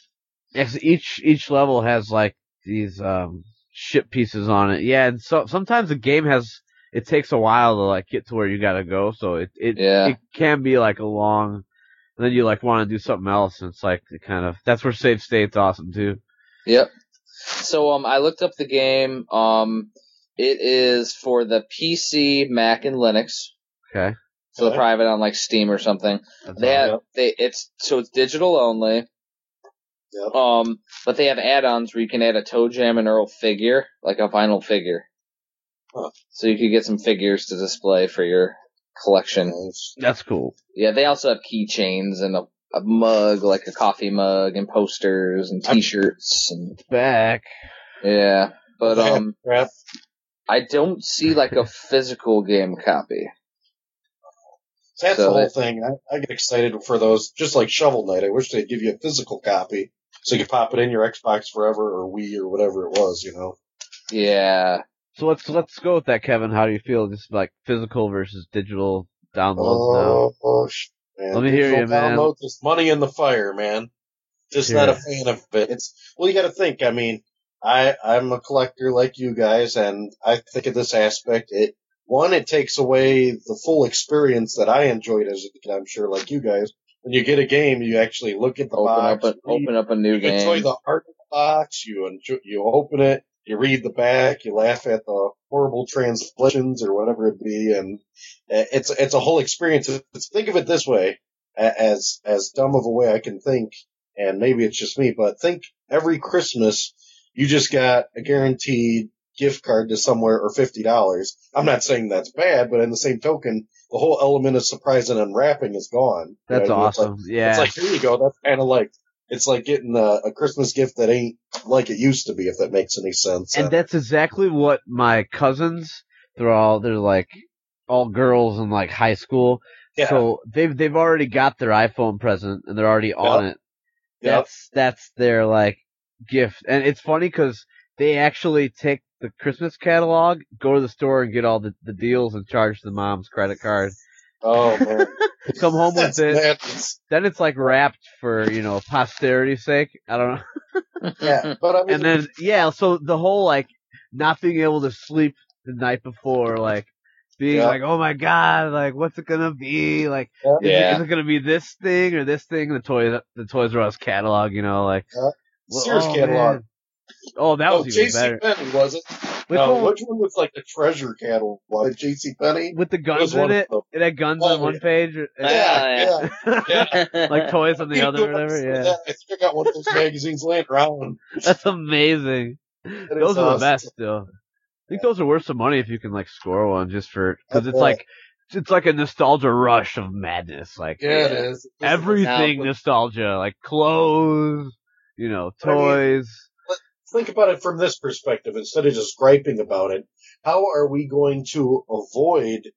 Yes, each each level has like these um ship pieces on it. Yeah, and so sometimes the game has it takes a while to like get to where you gotta go, so it it Yeah. it can be like a long. And then you like want to do something else, and it's like it kind of that's where save state's awesome too. Yep. So um, I looked up the game. Um, it is for the PC, Mac, and Linux. Okay, So they're Okay. private on like Steam or something. that's They awesome. have, they it's so it's digital only. Yep. Um, but they have add-ons where you can add a ToeJam and Earl figure, like a vinyl figure. Huh. So you could get some figures to display for your collection. Nice. that's cool. Yeah, they also have keychains and a, a mug, like a coffee mug, and posters and I'm- T-shirts and Back. yeah. But um, Crap. I don't see like a physical game copy. That's So the whole they- thing. I, I get excited for those, just like Shovel Knight. I wish they'd give you a physical copy so you could pop it in your Xbox Forever or Wii or whatever it was, you know. Yeah. So let's let's go with that, Kevin. How do you feel? Just like physical versus digital downloads Oh, oh sh- man. Let me hear Digital you, man. download, There's money in the fire, man. Just not a fan of it. It's well, you got to think. I mean, I I'm a collector like you guys, and I think of this aspect. It one, it takes away the full experience that I enjoyed as a kid. I'm sure, like you guys. When you get a game, you actually look at the Open box, up a, read open up a new you enjoy the art of the box. You enjoy, you open it, you read the back, you laugh at the horrible translations or whatever it be, and it's it's a whole experience. It's, think of it this way, as as dumb of a way I can think, and maybe it's just me, but think every Christmas you just got a guaranteed gift card to somewhere or fifty dollars. I'm not saying that's bad, but in the same token, the whole element of surprise and unwrapping is gone. You know That's I? It's like- awesome. yeah. it's like here you go. That's kind of like it's like getting a, a Christmas gift that ain't like it used to be. If that makes any sense. and Uh, that's exactly what my cousins they're all they're like all girls in like high school yeah, so they've they've already got their iphone present and they're already on it Yep. that's that's their like gift and it's funny because they actually take the christmas catalog go to the store and get all the, the deals and charge the mom's credit card Oh man, Come home with That's it. madness. Then it's like wrapped for you know posterity's sake. I don't know. Yeah, but I mean, And then yeah, so the whole like not being able to sleep the night before, like being Yeah. like, oh my god, like what's it gonna be? Like Yeah. is, it, it gonna be this thing or this thing? The toys, the Toys R Us catalog, you know, like Yeah. well, Sears oh, catalog. man. Oh, that oh, was even J.C. better. Penney was it? Which no, one? which one was like the treasure catalog? J.C. Penney. With the guns in it, it had guns Oh, on one oh, yeah. page. Yeah, yeah. like toys on the other, or whatever. Yeah, I think I got one of those magazines laying around. that's amazing. That Those is are the best still. I think those are worth some money if you can like score one just for because it's like it's like a nostalgia rush of madness. Like Yeah, it is. everything nostalgia, like clothes, you know, But I mean- toys. Think about it from this perspective instead of just griping about it. How are we going to avoid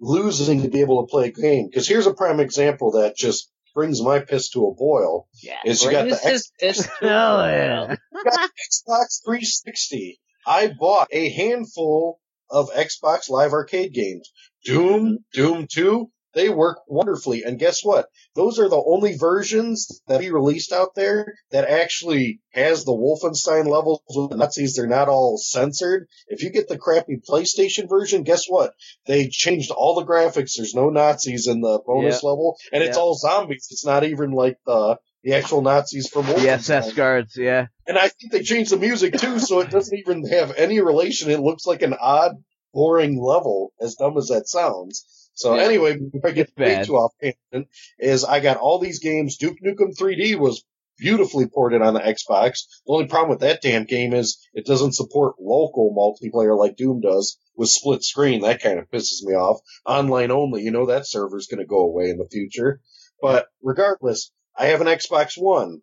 losing to be able to play a game? Because here's a prime example that just brings my piss to a boil. yeah. Is you got the his fist to Hell the yeah. Xbox 360. I bought a handful of Xbox Live Arcade games. Doom, Doom 2, they work wonderfully. And guess what? Those are the only versions that be released out there that actually has the Wolfenstein levels with the Nazis. They're not all censored. If you get the crappy PlayStation version, guess what? They changed all the graphics. There's no Nazis in the bonus level, and it's Yeah. all zombies. It's not even like the the actual Nazis from Wolfenstein. The SS guards, yeah. And I think they changed the music too, so it doesn't even have any relation. It looks like an odd, boring level, as dumb as that sounds. So Yeah. anyway, if I get way too off tangent, is I got all these games. Duke Nukem 3D was beautifully ported on the Xbox. The only problem with that damn game is it doesn't support local multiplayer like Doom does with split screen. That kind of pisses me off. Online only, you know that server's going to go away in the future. But regardless, I have an Xbox One.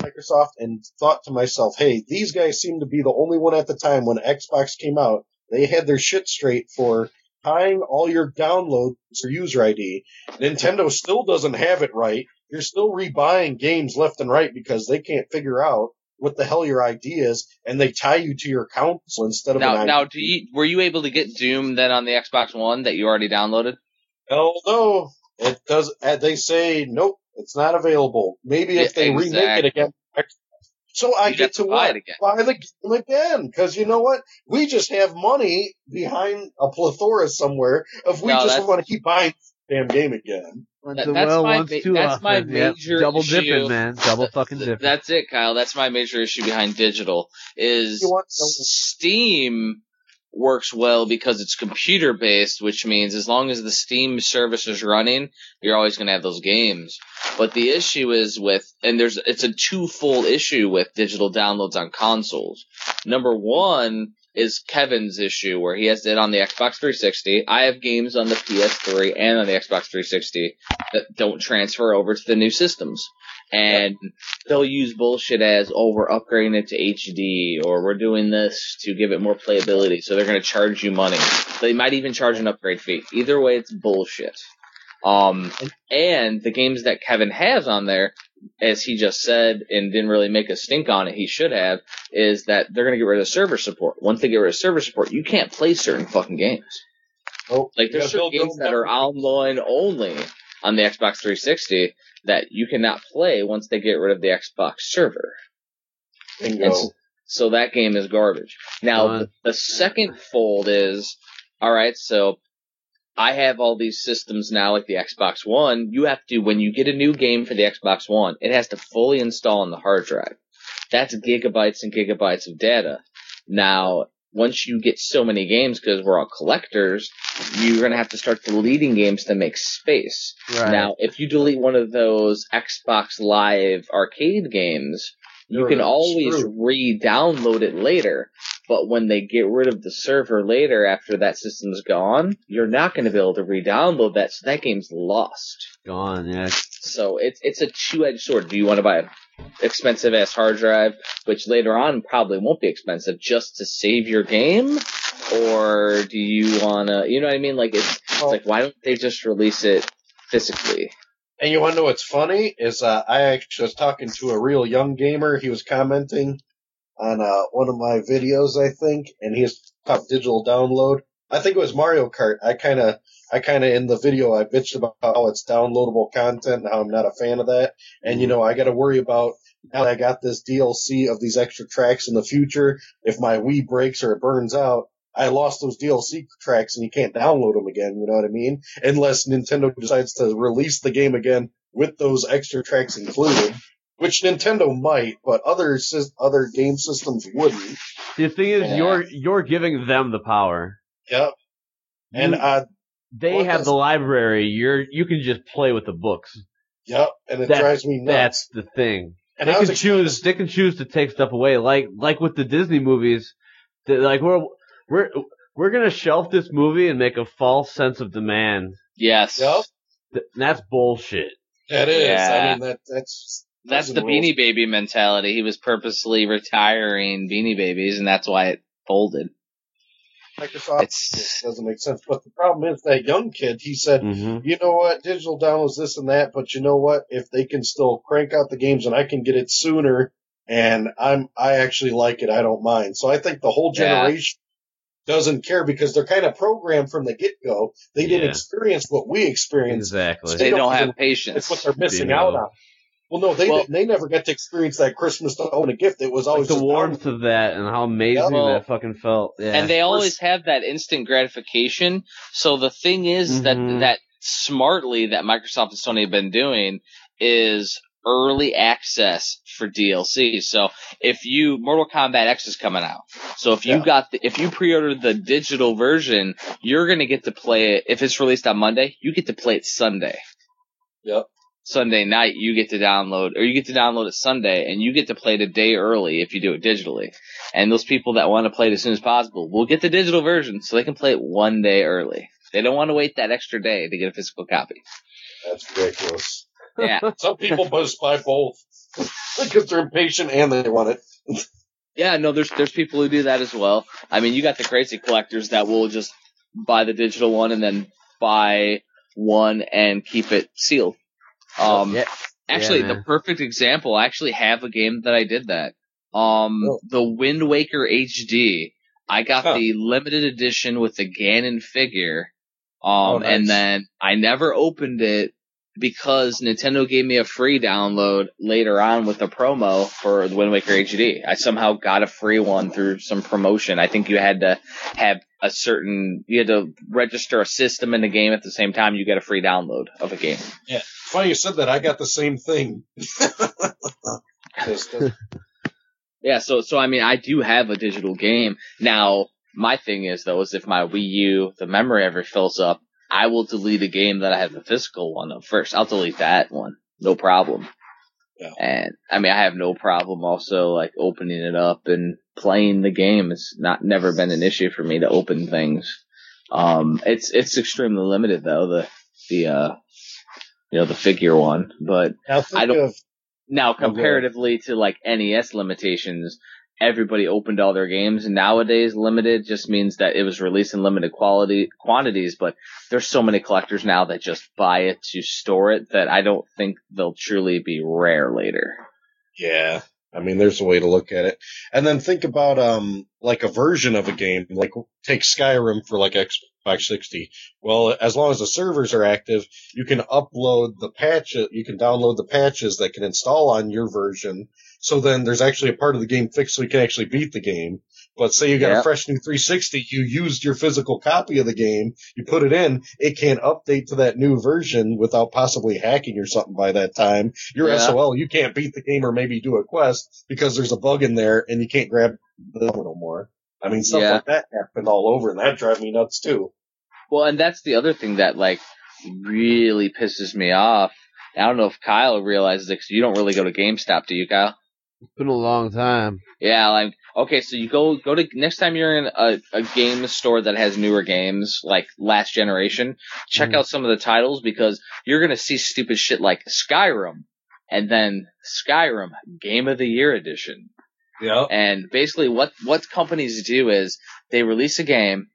Microsoft and thought to myself, hey, these guys seem to be the only one at the time when Xbox came out. They had their shit straight for tying all your downloads to user ID. Nintendo still doesn't have it right. You're still rebuying games left and right because they can't figure out what the hell your ID is, and they tie you to your console instead of Now, an now, do you, were you able to get Doom then on the Xbox One that you already downloaded? Hell no. It does. uh, They say nope, it's not available. Maybe if they remake it again. So I You'd get to to buy what? it again. Buy the game again, because you know what? We just have money behind a plethora somewhere. If we No, just want to keep buying the damn game again, Once That- that's well, my ma- too that's my often. Yep. major Double issue. dipping, man. Double fucking dipping. That's it, Kyle. That's my major issue behind digital. Is You want- Steam works well because it's computer based, which means as long as the Steam service is running, you're always going to have those games. But the issue is with, and there's, it's a twofold issue with digital downloads on consoles. Number one is Kevin's issue where he has it on the Xbox 360. I have games on the PS3 and on the Xbox 360 that don't transfer over to the new systems. And they'll use bullshit as, oh, we're upgrading it to HD or we're doing this to give it more playability. So they're going to charge you money. They might even charge an upgrade fee. Either way, it's bullshit. Um, and the games that Kevin has on there, as he just said and didn't really make a stink on it, he should have, is that they're going to get rid of server support. Once they get rid of server support, you can't play certain fucking games. oh, Like you there's certain games that are online only on the Xbox 360 that you cannot play once they get rid of the Xbox server. Bingo. And s- so that game is garbage. Now Fun. the, the second fold is all right. So I have all these systems now, like the Xbox One. You have to when you get a new game for the Xbox One, it has to fully install on the hard drive. That's gigabytes and gigabytes of data. Now, once you get so many games, because we're all collectors, you're gonna have to start deleting games to make space. Right. Now, if you delete one of those Xbox Live arcade games, you You're can always screwed. re-download it later. But when they get rid of the server later after that system's gone, you're not going to be able to re-download that, so that game's lost. Gone, yeah. So it's it's a two-edged sword. Do you want to buy an expensive ass hard drive, which later on probably won't be expensive, just to save your game, or do you want to? You know what I mean? Like it's, it's like why don't they just release it physically? And you want to know what's funny is uh, I actually was talking to a real young gamer. He was commenting on uh, one of my videos, I think, and he was about digital download. I think it was Mario Kart. I kind of, I kind of in the video I bitched about how it's downloadable content and how I'm not a fan of that. And you mm-hmm. know, I got to worry about now that I got this DLC of these extra tracks in the future. If my Wii breaks or it burns out, I lost those DLC tracks and you can't download them again. You know what I mean? Unless Nintendo decides to release the game again with those extra tracks included, which Nintendo might, but other sys- other game systems wouldn't. The thing is, Yeah. you're you're giving them the power. Yep. And You- uh, they have the library. You're you can just play with the books. yep. And it That- drives me nuts. That's the thing. and they can ex- choose. They can choose to take stuff away, like like with the Disney movies. that, Like we're we're we're gonna shelf this movie and make a false sense of demand. Yes. Yep. Th- That's bullshit. That is. Yeah. I mean, that that's That's the rules. Beanie Baby mentality. He was purposely retiring Beanie Babies, and that's why it folded. Microsoft. It's It doesn't make sense. But the problem is that young kid. He said, Mm-hmm. you know what, digital downloads this and that, but you know what? If they can still crank out the games and I can get it sooner, and I'm I actually like it, I don't mind. So I think the whole Yeah. generation doesn't care because they're kind of programmed from the get go. They didn't Yeah. experience what we experienced. Exactly. they don't don't have patience. It's what they're missing Bingo. out on. Well, no, they Well- they never got to experience that Christmas to open a gift. It was Like always the just warmth of that and how amazing Well, that fucking felt. Yeah. and they always have that instant gratification. So the thing is that Mhm. that smartly that Microsoft and Sony have been doing is early access for DLC. So if you Mortal Kombat X is coming out. So if you Yeah. got the, if you pre-ordered the digital version, you're going to get to play it if it's released on Monday, you get to play it Sunday. Yep. Sunday night you get to download or you get to download it Sunday and you get to play it a day early if you do it digitally. And those people that want to play it as soon as possible will get the digital version so they can play it one day early. They don't want to wait that extra day to get a physical copy. That's ridiculous. Yeah. Some people buy both because they're impatient and they want it. Yeah, no, there's there's people who do that as well. I mean, you got the crazy collectors that will just buy the digital one and then buy one and keep it sealed. Um, yeah. actually, Yeah, the perfect example. I actually have a game that I did that. Um, Oh. the Wind Waker HD. I got the limited edition with the Ganon figure. Um, Oh, nice. and then I never opened it because Nintendo gave me a free download later on with a promo for the Wind Waker HD. I somehow got a free one through some promotion. I think you had to have a certain, you had to register a system in the game at the same time you get a free download of a game. Yeah. Funny you said that. I got the same thing. Yeah, so so I mean I do have a digital game. Now my thing is though is if my Wii U the memory ever fills up, I will delete a game that I have the physical one of first. I'll delete that one. No problem. Yeah. And I mean I have no problem also like opening it up and playing the game. It's not never been an issue for me to open things. Um it's it's extremely limited though, the the uh you know, the figure one. But I don't- of now, ahead. comparatively to like NES limitations, everybody opened all their games. Nowadays, limited just means that it was released in limited quality quantities. But there's so many collectors now that just buy it to store it that I don't think they'll truly be rare later. Yeah. I mean, there's a way to look at it. And then think about, um, like a version of a game, like take Skyrim for like Xbox 60. Well, as long as the servers are active, you can upload the patches, you can download the patches that can install on your version. So then there's actually a part of the game fixed so you can actually beat the game. But say you got Yeah. a fresh new 360, you used your physical copy of the game, you put it in, it can't update to that new version without possibly hacking or something by that time. You're Yeah. SOL, you can't beat the game or maybe do a quest because there's a bug in there and you can't grab the no more. I mean, stuff Yeah. like that happened all over and that drives me nuts too. Well, and that's the other thing that like really pisses me off. I don't know if Kyle realizes it 'cause you don't really go to GameStop, do you, Kyle? It's been a long time. Yeah, like okay, so you go go to next time you're in a, a game store that has newer games like last generation, check Mhm. out some of the titles because you're gonna see stupid shit like Skyrim, and then Skyrim Game of the Year edition. Yeah. And basically, what what companies do is they release a game,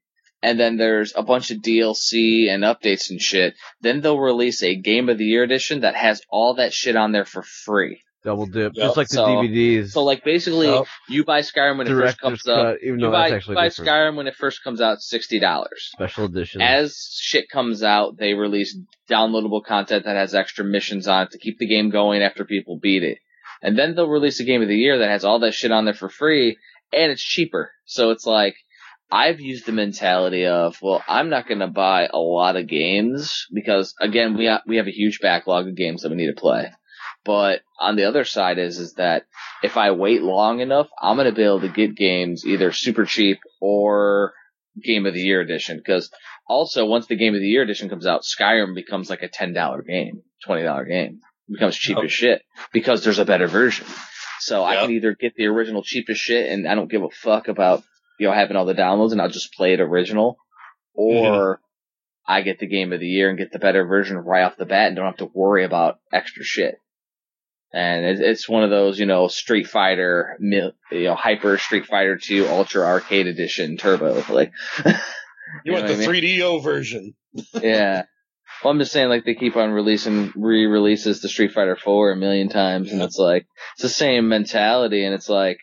and then there's a bunch of DLC and updates and shit. Then they'll release a Game of the Year edition that has all that shit on there for free. Double dip, Yep. just like the So- DVDs. So like basically, Yep. you buy Skyrim when it first comes up. cut, even You though buy, that's actually buy different. Skyrim when it first comes out, sixty dollars. Special edition. As shit comes out, they release downloadable content that has extra missions on it to keep the game going after people beat it. And then they'll release a game of the year that has all that shit on there for free and it's cheaper. So it's like, I've used the mentality of, well, I'm not going to buy a lot of games because again, we ha- we have a huge backlog of games that we need to play. But on the other side is, is that if I wait long enough, I'm going to be able to get games either super cheap or game of the year edition. Because also once the game of the year edition comes out, Skyrim becomes like a $10 game, $20 game. It becomes cheap Yep. as shit because there's a better version. So I can either get the original cheapest shit and I don't give a fuck about, you know, having all the downloads and I'll just play it original or mm-hmm. I get the game of the year and get the better version right off the bat and don't have to worry about extra shit. And it, it's one of those, you know, Street Fighter, you know, Hyper Street Fighter 2 Ultra Arcade Edition Turbo. Like, You want the what I 3DO version? yeah. Well, I'm just saying, like, they keep on releasing re-releases the Street Fighter 4 a million times, and it's like, it's the same mentality, and it's like,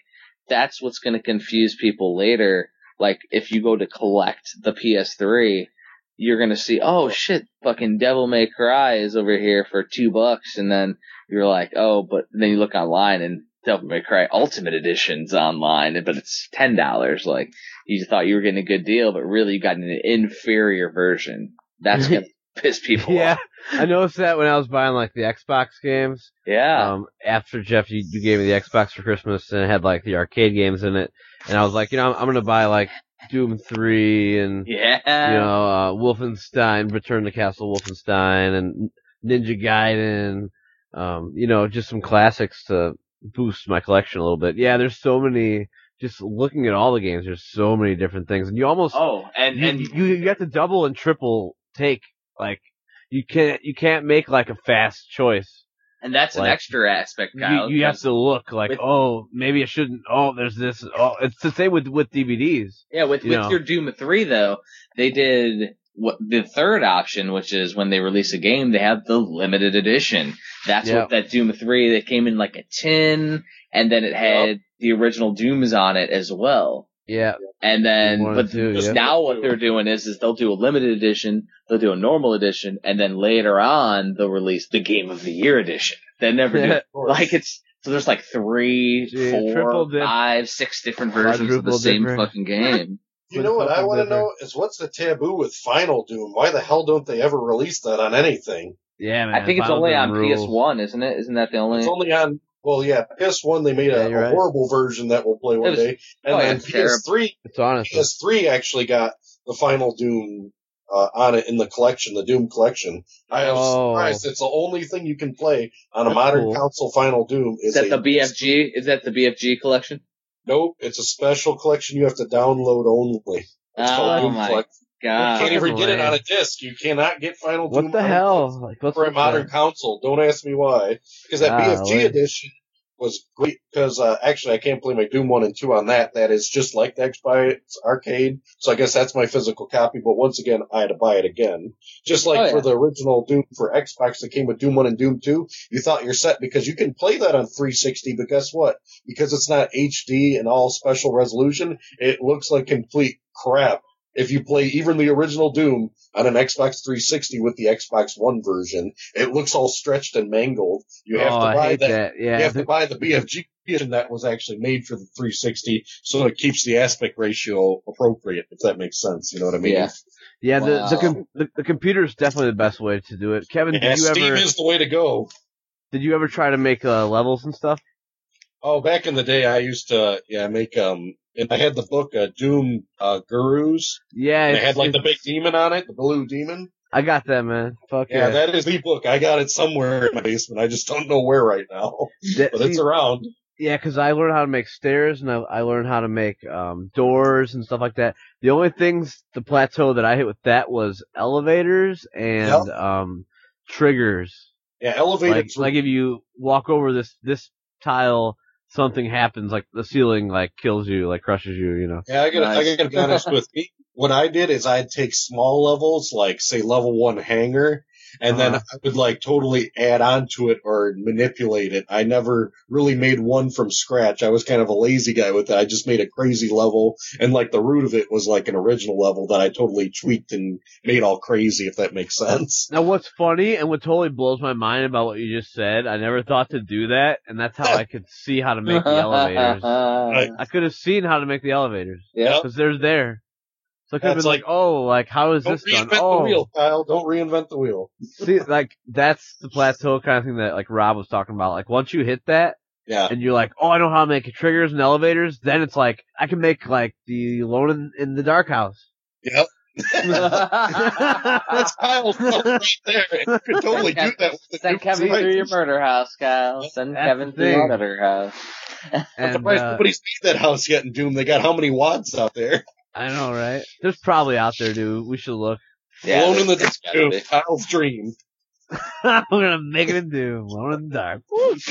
that's what's gonna confuse people later. Like, if you go to collect the PS3, you're gonna see, oh shit, fucking Devil May Cry is over here for two bucks, and then you're like, oh, but then you look online and Devil May Cry Ultimate Edition's online, but it's ten dollars. Like, you thought you were getting a good deal, but really you got an inferior version. That's gonna piss people off. yeah, off. I noticed that when I was buying like the Xbox games. Yeah. Um, after Jeff, you, you gave me the Xbox for Christmas and it had like the arcade games in it, and I was like, you know, I'm, I'm gonna buy like Doom Three and yeah. you know uh, Wolfenstein, Return to Castle Wolfenstein, and Ninja Gaiden. Um, you know, just some classics to boost my collection a little bit. Yeah, there's so many. Just looking at all the games, there's so many different things, and you almost oh, and you, and you you have to double and triple take. Like you can't you can't make like a fast choice. and that's an extra aspect, Kyle. You, you have to look like with- oh maybe I shouldn't. Oh there's this. Oh it's the same with with DVDs. Yeah, with you with know. your Doom three though, they did what the third option, which is when they release a game, they have the limited edition. That's Yeah. what that Doom three that came in like a tin, and then it had the original Dooms on it as well. Yeah. And then, One and but two, yeah. now what they're doing is, is they'll do a limited edition, they'll do a normal edition, and then later on they'll release the Game of the Year edition. They never do like it's so there's like three, Gee, four, triple dip. five, six different versions of the same dipper. fucking game. You know what I want to know is what's the taboo with Final Doom? Why the hell don't they ever release that on anything? Yeah, man. I think it's only on rules. PS One, isn't it? Isn't that the only? It's only on. Well, yeah, PS1 they made Yeah, a, a right. horrible version that we'll play one was- day, and oh, yeah, then. PS3 It's honest. PS3 actually got the Final Doom uh, on it in the collection, the Doom collection. I was Oh. surprised. It's the only thing you can play on a That's modern cool. console. Final Doom is is that a- the BFG? Is that the BFG collection? Nope, it's a special collection you have to download only. It's called Oh Doom my Collection. You can't even get it on a disc. You cannot get Final Doom. what the hell? Like what's for a modern that? console. Don't ask me why. Because that BFG Golly. edition was great. Because uh, actually, I can't play my Doom one and two on that. That is just like the Xbox Arcade. So I guess that's my physical copy. But once again, I had to buy it again. Just like Oh, yeah. for the original Doom for Xbox that came with Doom one and Doom two, you thought you're set because you can play that on 360. But guess what? Because it's not HD and all special resolution, it looks like complete crap. If you play even the original Doom on an Xbox 360 with the Xbox One version, it looks all stretched and mangled. You have oh, to I buy hate that. that. Yeah. You have to buy the BFG edition that was actually made for the 360, so it keeps the aspect ratio appropriate. If that makes sense, you know what I mean? Yeah. yeah. The the, com- the the computer is definitely the best way to do it. Kevin, Yeah, did you Steam ever is the way to go. did you ever try to make uh, levels and stuff? Oh, back in the day, I used to, yeah, make, um, and I had the book, uh, Doom, uh, Gurus, Yeah. and it had like the big demon on it, the blue demon. I got that man. Fuck Yeah, yeah. that is the book. I got it somewhere in my basement. I just don't know where right now, That- but it's around. Yeah, because I learned how to make stairs and I, I learned how to make um, doors and stuff like that. The only things, the plateau that I hit with that was elevators and um, triggers. Yeah, Like, elevators. like if you walk over this this tile, something happens. Like the ceiling like kills you, like crushes you. You know. Yeah, I gotta, Nice. I gotta be honest with me. What I did is I'd take small levels, like say level one hangar, and then Uh-huh. I would like totally add on to it or manipulate it. I never really made one from scratch. I was kind of a lazy guy with it. I just made a crazy level, and like the root of it was like an original level that I totally tweaked and made all crazy. If that makes sense. Now, what's funny and what totally blows my mind about what you just said, I never thought to do that, and that's how I could see how to make the elevators. Right. I could have seen how to make the elevators Yeah. because they're there. So I could have been like, oh, like how is Don't this done? reinvent Oh, the wheel, Kyle. Don't reinvent the wheel. see, like that's the plateau kind of thing that like Rob was talking about. Like once you hit that, Yeah. and you're like, oh, I know how to make triggers and elevators, then it's like I can make like the Alone in, in the Dark House. Yep. That's Kyle's right there. You could totally do that. With the Send Kevin right. through your murder house, Kyle. Send That's Kevin through your murder house. And Otherwise, uh, nobody's made that house yet in Doom. They got how many wads out there? I know, right? There's probably out there, dude. We should look. Alone in the it's Dark. gotta Doom. Kyle's dream. We're gonna make it in Doom, Alone in the Dark.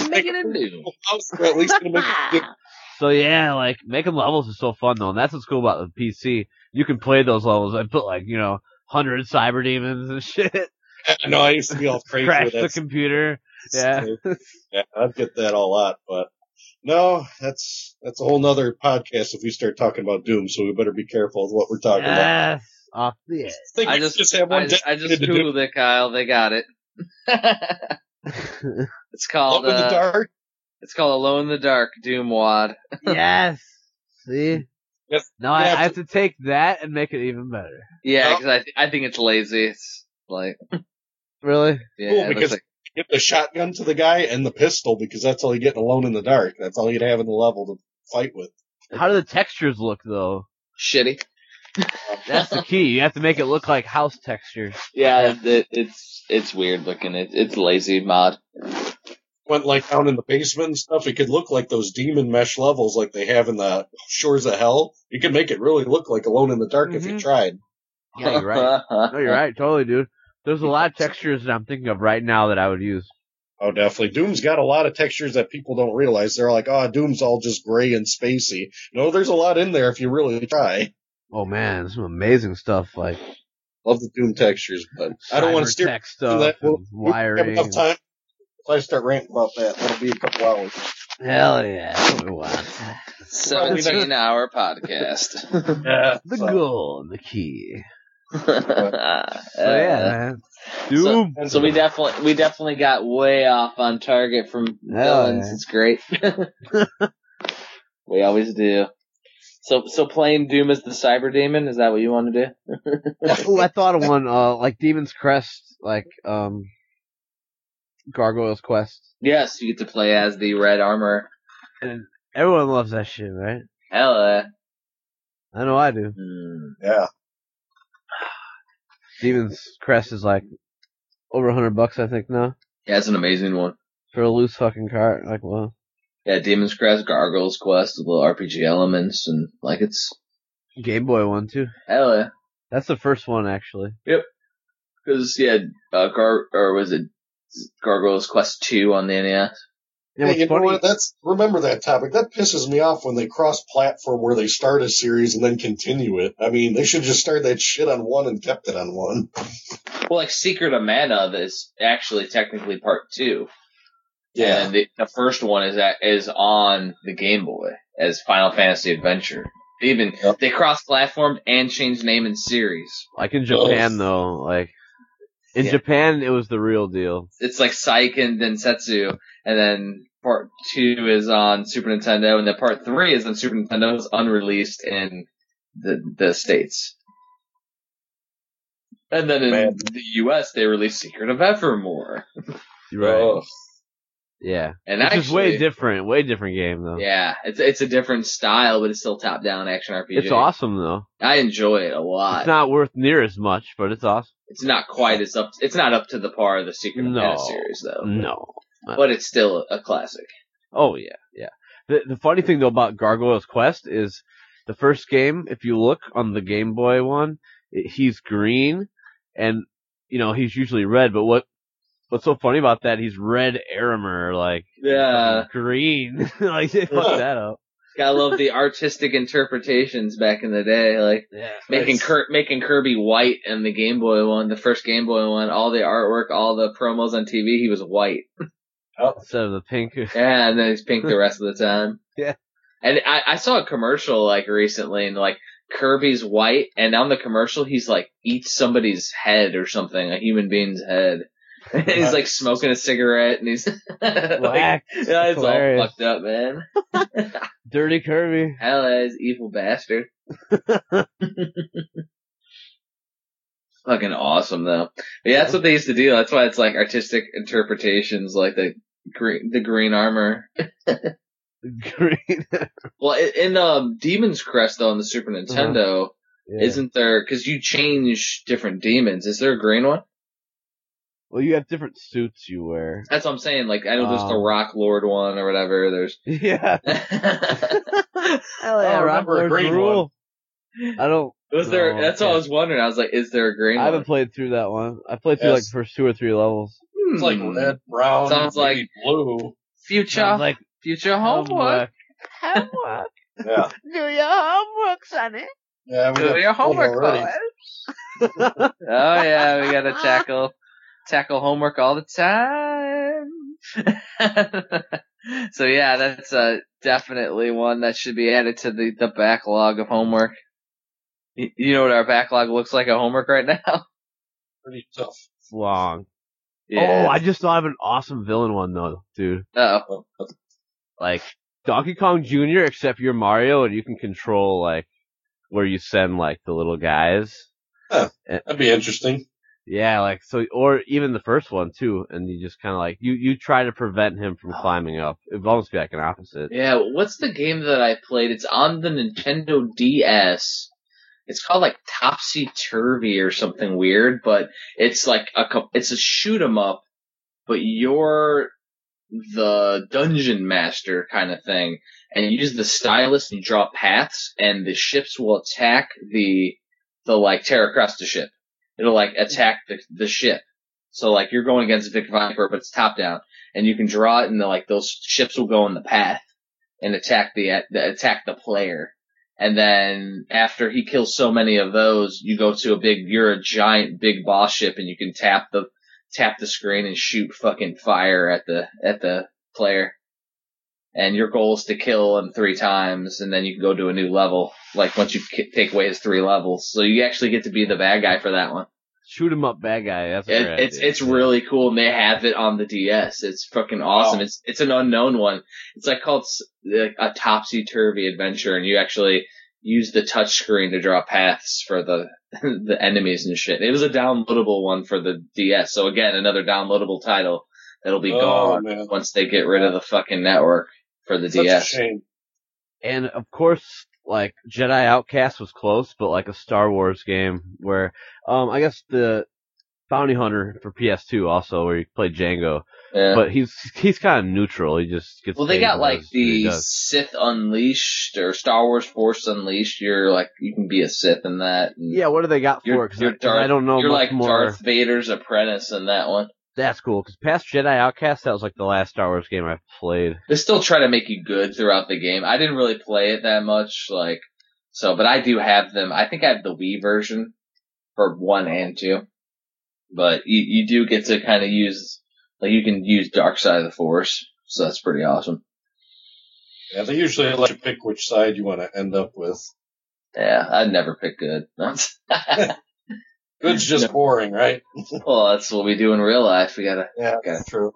Make it in Doom. House, or at least gonna make it Doom. So yeah, like making levels is so fun though, and that's what's cool about the PC. You can play those levels I put like you know hundred cyber demons and shit. I know I used to be all crazy Crash with the computer. Yeah. yeah, I'd get that a lot, but no, that's that's a whole nother podcast if we start talking about Doom. So we better be careful with what we're talking about. Off the edge. I I just, just have one I just, I just dedicated to Doom. googled it, Kyle. They got it. it's called. Alone in the Uh, dark. it's called Alone in the Dark Doom Wad. yes. See. Yes. Now I, I have to take that and make it even better. Yeah, Well- because I, th- I think it's lazy. It's like, Really? yeah, Cool, because- like, Get the shotgun to the guy and the pistol because that's all you get alone in the dark. That's all you'd have in the level to fight with. How do the textures look though? shitty. That's the key. You have to make it look like house textures. Yeah, it, it's it's weird looking. It, it's lazy mod. Went like down in the basement and stuff. It could look like those demon mesh levels like they have in the Shores of Hell. You could make it really look like Alone in the Dark if you Mhm. tried. Yeah, you're right. No, you're right. Totally, dude. There's a lot of textures that I'm thinking of right now that I would use. Oh, definitely. Doom's got a lot of textures that people don't realize. They're like, oh, Doom's all just gray and spacey. No, there's a lot in there if you really try. Oh man, some amazing stuff like Love the Doom textures, but I don't want to steer tech through stuff, that. We'll, and we don't wiring. enough time. If I start ranting about that, that'll be a couple hours. Hell yeah, we want. Seventeen hour podcast. Yeah. The So- goal, and the key. Uh, So yeah, man. Doom. So, so we definitely we definitely got way off on target from villains. yeah. It's great. we always do. So so playing Doom as the Cyber Demon is that what you want to do? Ooh, I thought of one, uh, like Demon's Crest, like, um, Gargoyle's Quest. yes, you get to play as the Red Arremer. And everyone loves that shit, right? Hell yeah. I know I do. Hmm. Yeah. Demon's Crest is like over a hundred bucks, I think, now. Yeah, it's an amazing one. For a loose fucking cart. Like, well, Yeah, Demon's Crest, Gargoyle's Quest, little RPG elements, and like it's Game Boy one, too. hell yeah. That's the first one, actually. Yep, because yeah, uh, Gar or was it Gargoyle's Quest two on the NES? Yeah, Yeah, what's you know what? That's remember that topic. That pisses me off when they cross-platform where they start a series and then continue it. I mean, they should just start that shit on one and kept it on one. Well, like Secret of Mana is actually technically part two. And the, the first one is that is on the Game Boy as Final Fantasy Adventure. They even Yep. they cross platformed and changed name and series. like in Japan, though, like, in Yeah. Japan, it was the real deal. It's like Seiken Densetsu, and then part two is on Super Nintendo, and then part three is on Super Nintendo. It's unreleased in the the states. And then in Man. the U.S., they released Secret of Evermore. Right. Oh, Yeah. And Which actually, is way different, way different game, though. Yeah, it's it's a different style, but it's still top down action RPG. It's awesome, though. I enjoy it a lot. It's not worth near as much, but it's awesome. It's not quite as up. It's not up to the par of the Secret of No. Mana series, though. No. But it's still a classic. Oh yeah, yeah. The the funny thing though about Gargoyle's Quest is the first game. If you look on the Game Boy one, it, he's green, and you know he's usually red. But what what's so funny about that? He's red Aramer, like Yeah. green. like they fucked that up. Gotta love the artistic interpretations back in the day, like Yeah. making Nice. Kurt making Kirby white in the Game Boy one, the first Game Boy one. All the artwork, all the promos on TV, he was white. Oh, Instead of the pink. Yeah, and then he's pink the rest of the time. Yeah. And I, I saw a commercial like recently, and like Kirby's white, and on the commercial he's like eats somebody's head or something, a human being's head. he's like smoking a cigarette, and he's like, yeah, it's all fucked up, man. Dirty Kirby. Hell, is evil bastard. Fucking awesome though. But yeah, that's what they used to do. That's why it's like artistic interpretations, like the green, the green armor. Green. Well, in um, Demon's Crest though on the Super Nintendo, Yeah. isn't there? Because you change different demons. Is there a green one? Well, you have different suits you wear. That's what I'm saying. Like I know there's the Um, Rock Lord one or whatever. There's. Yeah. Hell yeah, Rock remember Lord's green rule. I don't. was there? Oh, that's what I was wondering. I was like, is there a green one? I haven't one? played through that one. I played through like the first two or three levels. It's like Hmm. red, brown, Sounds like- blue. Future, Sounds like future homework. Homework. Yeah. Do your homework, Sonny. Yeah, we Do got your full homework, already. boys. Oh yeah, we gotta tackle tackle homework all the time. so yeah, that's uh, definitely one that should be added to the, the backlog of homework. Y- You know what our backlog looks like of homework right now? Pretty tough. It's long. Oh, I just thought of an awesome villain one though, dude. oh. Like Donkey Kong Jr. except you're Mario and you can control like where you send like the little guys. That'd be interesting. Yeah, like so, or even the first one too, and you just kind of like you you try to prevent him from oh. climbing up. It would almost be like an opposite. Yeah, what's the game that I played? It's on the Nintendo DS. It's called like Topsy Turvy or something weird, but it's like a it's a shoot 'em up, but you're the dungeon master kind of thing, and you use the stylus and draw paths, and the ships will attack the the like Terra Cresta ship. It'll like attack the the ship. So like you're going against Vic Viper, but it's top down, and you can draw it, and like those ships will go in the path and attack the, the attack the player. And then after he kills so many of those, you go to a big, you're a giant big boss ship and you can tap the, tap the screen and shoot fucking fire at the, at the player. And your goal is to kill him three times and then you can go to a new level, like once you ki- take away his three levels. So you actually get to be the bad guy for that one. Shoot him up, bad guy. That's It, it's it's really cool, and they have it on the DS. It's fucking awesome. Wow. It's it's an unknown one. It's like called like a topsy turvy adventure, and you actually use the touch screen to draw paths for the the enemies and shit. It was a downloadable one for the DS, so again, another downloadable title that'll be Oh, gone man. once they get rid of the fucking network for the Such a DS. shame. and of course, like Jedi Outcast was close, but like a Star Wars game where, um, I guess the Bounty Hunter for PS2 also where you play Jango, Yeah. but he's he's kind of neutral. He just gets. well, they got like does what he the. Sith Unleashed or Star Wars Force Unleashed. You're like you can be a Sith in that. and- Yeah, what do they got for You're, it? 'Cause you're I- 'cause I don't know You're much like more. Darth Vader's apprentice in that one. That's cool because past Jedi Outcast, that was like the last Star Wars game I played. They still try to make you good throughout the game. I didn't really play it that much, like so, but I do have them. I think I have the Wii version for one and two. But you you do get to kind of use like you can use Dark Side of the Force, so that's pretty awesome. Yeah, they usually let you pick which side you want to end up with. Yeah, I'd never pick good. Good's just No. boring, right? well, that's what we do in real life. We gotta Yeah, Okay. true.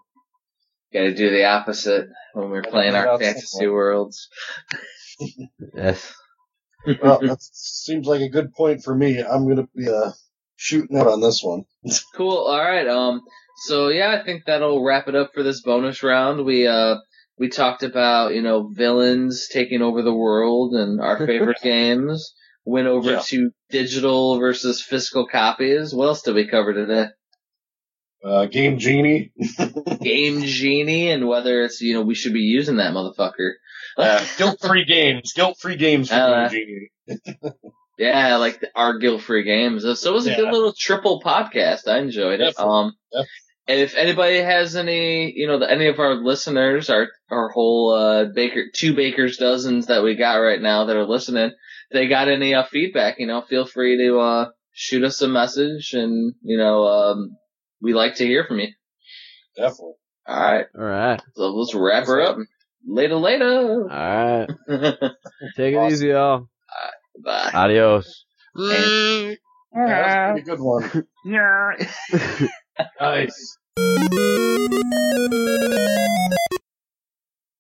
gotta do the opposite when we're Gotta playing our fantasy something. worlds. Yes. Well, that seems like a good point for me. I'm gonna be uh, shooting out on this one. Cool. All right. Um. So yeah, I think that'll wrap it up for this bonus round. We uh we talked about you know villains taking over the world and our favorite games. Went over Yeah. to digital versus physical copies. What else did we cover today? Uh, Game Genie. Game Genie and whether it's you know we should be using that motherfucker. uh, guilt-free games. Guilt-free games for Uh, Game Genie. Yeah, like our guilt free games. So it was a Yeah. good little triple podcast. I enjoyed it. Definitely. Um, Yep. if anybody has any, you know, the, any of our listeners, our our whole uh, baker two bakers dozens that we got right now that are listening, they got any uh, feedback, you know, feel free to uh, shoot us a message, and you know, um, we like to hear from you. Definitely. All right, All right. so let's wrap her up. Later, later. All right. Take it Awesome. easy, y'all. Bye. Adios. And- Yeah, that's a pretty good one. Yeah. Nice.